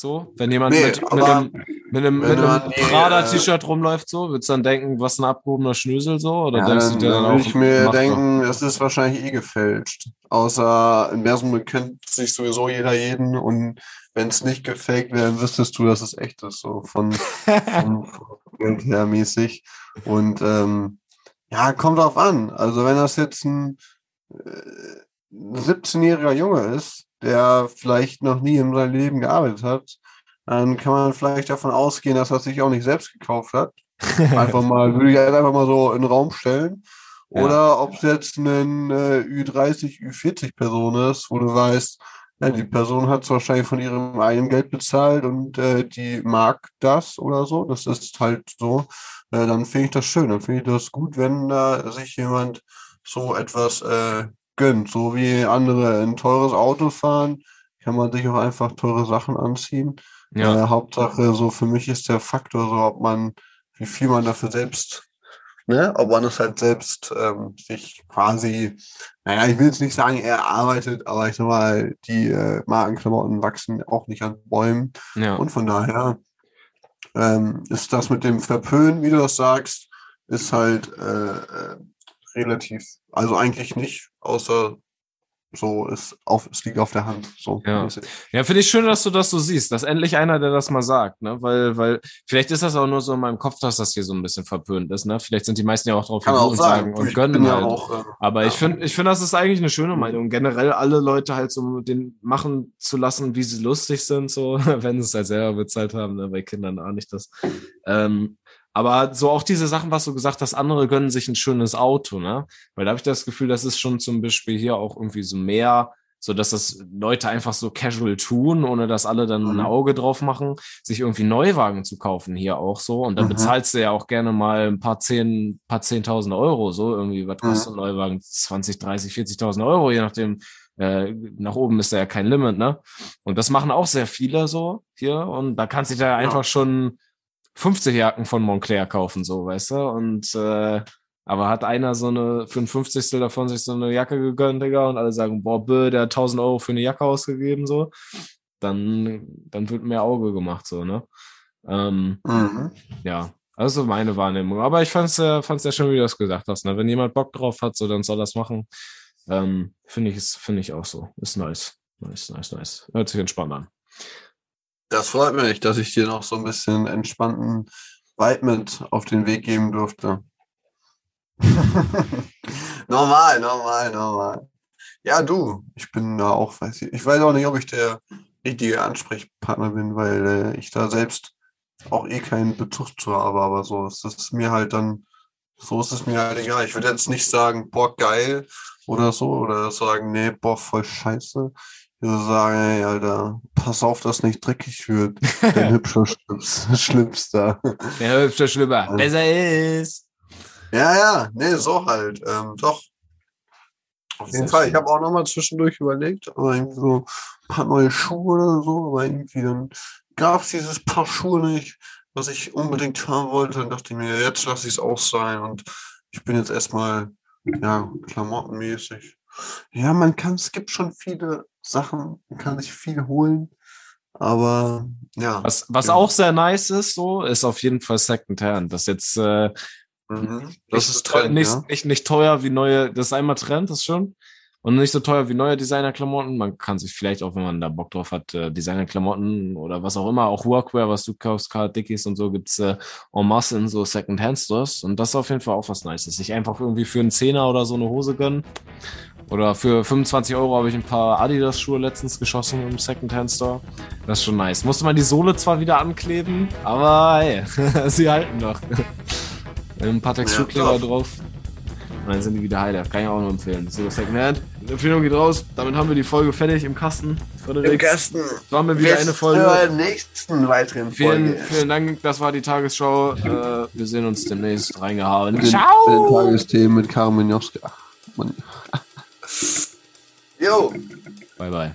So, wenn jemand nee, mit, mit, einem, mit einem, einem Prada-T-Shirt rumläuft, so, würdest du dann denken, was ein abgehobener Schnösel so? Oder ja, denkst du dir dann, dann auch? ich mir denken, es ist wahrscheinlich eh gefälscht. Außer in Mersum kennt sich sowieso jeder jeden und wenn es nicht gefaked wäre, dann wüsstest du, dass es echt ist, so von, von, <laughs> von her mäßig. Und ähm, ja, kommt drauf an. Also wenn das jetzt ein äh, 17-jähriger Junge ist, der vielleicht noch nie in seinem Leben gearbeitet hat, dann kann man vielleicht davon ausgehen, dass er sich auch nicht selbst gekauft hat. <laughs> Einfach mal, würde ich einfach mal so in den Raum stellen. Oder ja. ob es jetzt ein äh, Ü30, Ü40 Person ist, wo du weißt, ja, die Person hat es wahrscheinlich von ihrem eigenen Geld bezahlt und äh, die mag das oder so. Das ist halt so. Äh, dann finde ich das schön. Dann finde ich das gut, wenn da sich jemand so etwas äh, gönnt. So wie andere ein teures Auto fahren, kann man sich auch einfach teure Sachen anziehen. Ja. Äh, Hauptsache, so für mich ist der Faktor so, ob man, wie viel man dafür selbst, ne, ob man es halt selbst ähm, sich quasi, naja, ich will jetzt nicht sagen, er arbeitet, aber ich sag mal, die äh, Markenklamotten wachsen auch nicht an Bäumen. Ja. Und von daher ähm, ist das mit dem Verpönen, wie du das sagst, ist halt äh, äh relativ, also eigentlich nicht, außer so ist auf, es liegt auf der Hand. So ja, ja finde ich schön, dass du das so siehst, dass endlich einer, der das mal sagt, ne? Weil, weil, vielleicht ist das auch nur so in meinem Kopf, dass das hier so ein bisschen verpönt ist, ne? Vielleicht sind die meisten ja auch drauf und sagen, und gönnen halt. Ja auch, äh, Aber ja. ich finde, ich finde, das ist eigentlich eine schöne Meinung. Generell alle Leute halt so den machen zu lassen, wie sie lustig sind, so, <laughs> wenn sie es halt selber bezahlt haben, ne? Bei Kindern auch nicht das. Ähm, aber so auch diese Sachen, was du gesagt hast, andere gönnen sich ein schönes Auto, ne? Weil da habe ich das Gefühl, das ist schon zum Beispiel hier auch irgendwie so mehr, so dass das Leute einfach so casual tun, ohne dass alle dann mhm. ein Auge drauf machen, sich irgendwie Neuwagen zu kaufen hier auch so. Und dann mhm. bezahlst du ja auch gerne mal ein paar zehn, paar zehntausend Euro, so irgendwie, was kostet mhm. ein Neuwagen? 20, 30, 40.000 Euro, je nachdem, äh, nach oben ist da ja kein Limit, ne? Und das machen auch sehr viele so hier. Und da kannst du da ja. einfach schon 50 Jacken von Montclair kaufen, so, weißt du? Und äh, aber hat einer so eine, für ein 50. davon sich so eine Jacke gegönnt, Digga, und alle sagen, boah, bö, der hat 1000 Euro für eine Jacke ausgegeben, so, dann, dann wird mehr Auge gemacht, so, ne? Ähm, mhm. Ja, also meine Wahrnehmung. Aber ich fand's, äh, fand's ja schön, wie du das gesagt hast, ne? Wenn jemand Bock drauf hat, so, dann soll das machen. Ähm, Finde ich, finde ich auch so. Ist nice. Nice, nice, nice. Hört sich entspannt an. Das freut mich, dass ich dir noch so ein bisschen entspannten Vibe mit auf den Weg geben durfte. <laughs> normal, normal, normal. Ja, du, ich bin da auch, weiß ich, ich weiß auch nicht, ob ich der richtige Ansprechpartner bin, weil äh, ich da selbst auch eh keinen Bezug zu habe, aber so ist es mir halt dann, so ist es mir halt egal. Ich würde jetzt nicht sagen, boah, geil oder so, oder sagen, nee, boah, voll scheiße. Ich würde sagen, ey, Alter, pass auf, dass nicht dreckig wird. <laughs> <laughs> Der hübsche Schlips, Schlimmster. Der hübsche Schlimmer. Besser ist. Ja, ja, nee, so halt. Ähm, doch. Auf jeden Fall. Schön. Ich habe auch nochmal zwischendurch überlegt, aber irgendwie so ein paar neue Schuhe oder so, aber irgendwie dann gab es dieses Paar Schuhe nicht, was ich unbedingt haben wollte. Dann dachte ich mir, jetzt lasse ich es auch sein und ich bin jetzt erstmal, ja, klamottenmäßig Ja, man kann, es gibt schon viele Sachen, kann sich viel holen. Aber ja. Was, was ja. auch sehr nice ist, so, ist auf jeden Fall Secondhand. Das jetzt äh, mhm. das nicht, ist Trend, nicht, ja. nicht, nicht teuer wie neue, das ist einmal Trend, das schon. Und nicht so teuer wie neue Designerklamotten. Man kann sich vielleicht auch, wenn man da Bock drauf hat, äh, Designerklamotten oder was auch immer, auch Workwear, was du kaufst, Carl Dickies und so, gibt's äh, en masse in so Second-Hand-Stores. Und das ist auf jeden Fall auch was Nices. Sich einfach irgendwie für einen Zehner oder so eine Hose gönnen. Oder für 25 Euro habe ich ein paar Adidas-Schuhe letztens geschossen im Second-Hand-Store. Das ist schon nice. Musste man die Sohle zwar wieder ankleben, aber hey, <laughs> sie halten noch. <laughs> ein paar Texturkleber ja, drauf. Und dann sind die wieder heile. Kann ich auch nur empfehlen. So, Secondhand. Die Empfehlung geht raus. Damit haben wir die Folge fertig im Kasten. Frederik. Im Kasten. Das war mir wieder eine Folge. Zur nächsten weiteren Folge. Vielen, vielen Dank. Das war die Tagesschau. Äh, wir sehen uns demnächst reingehauen. Ciao. Tagesthemen mit Karin Minowska. Jo. Bye, bye.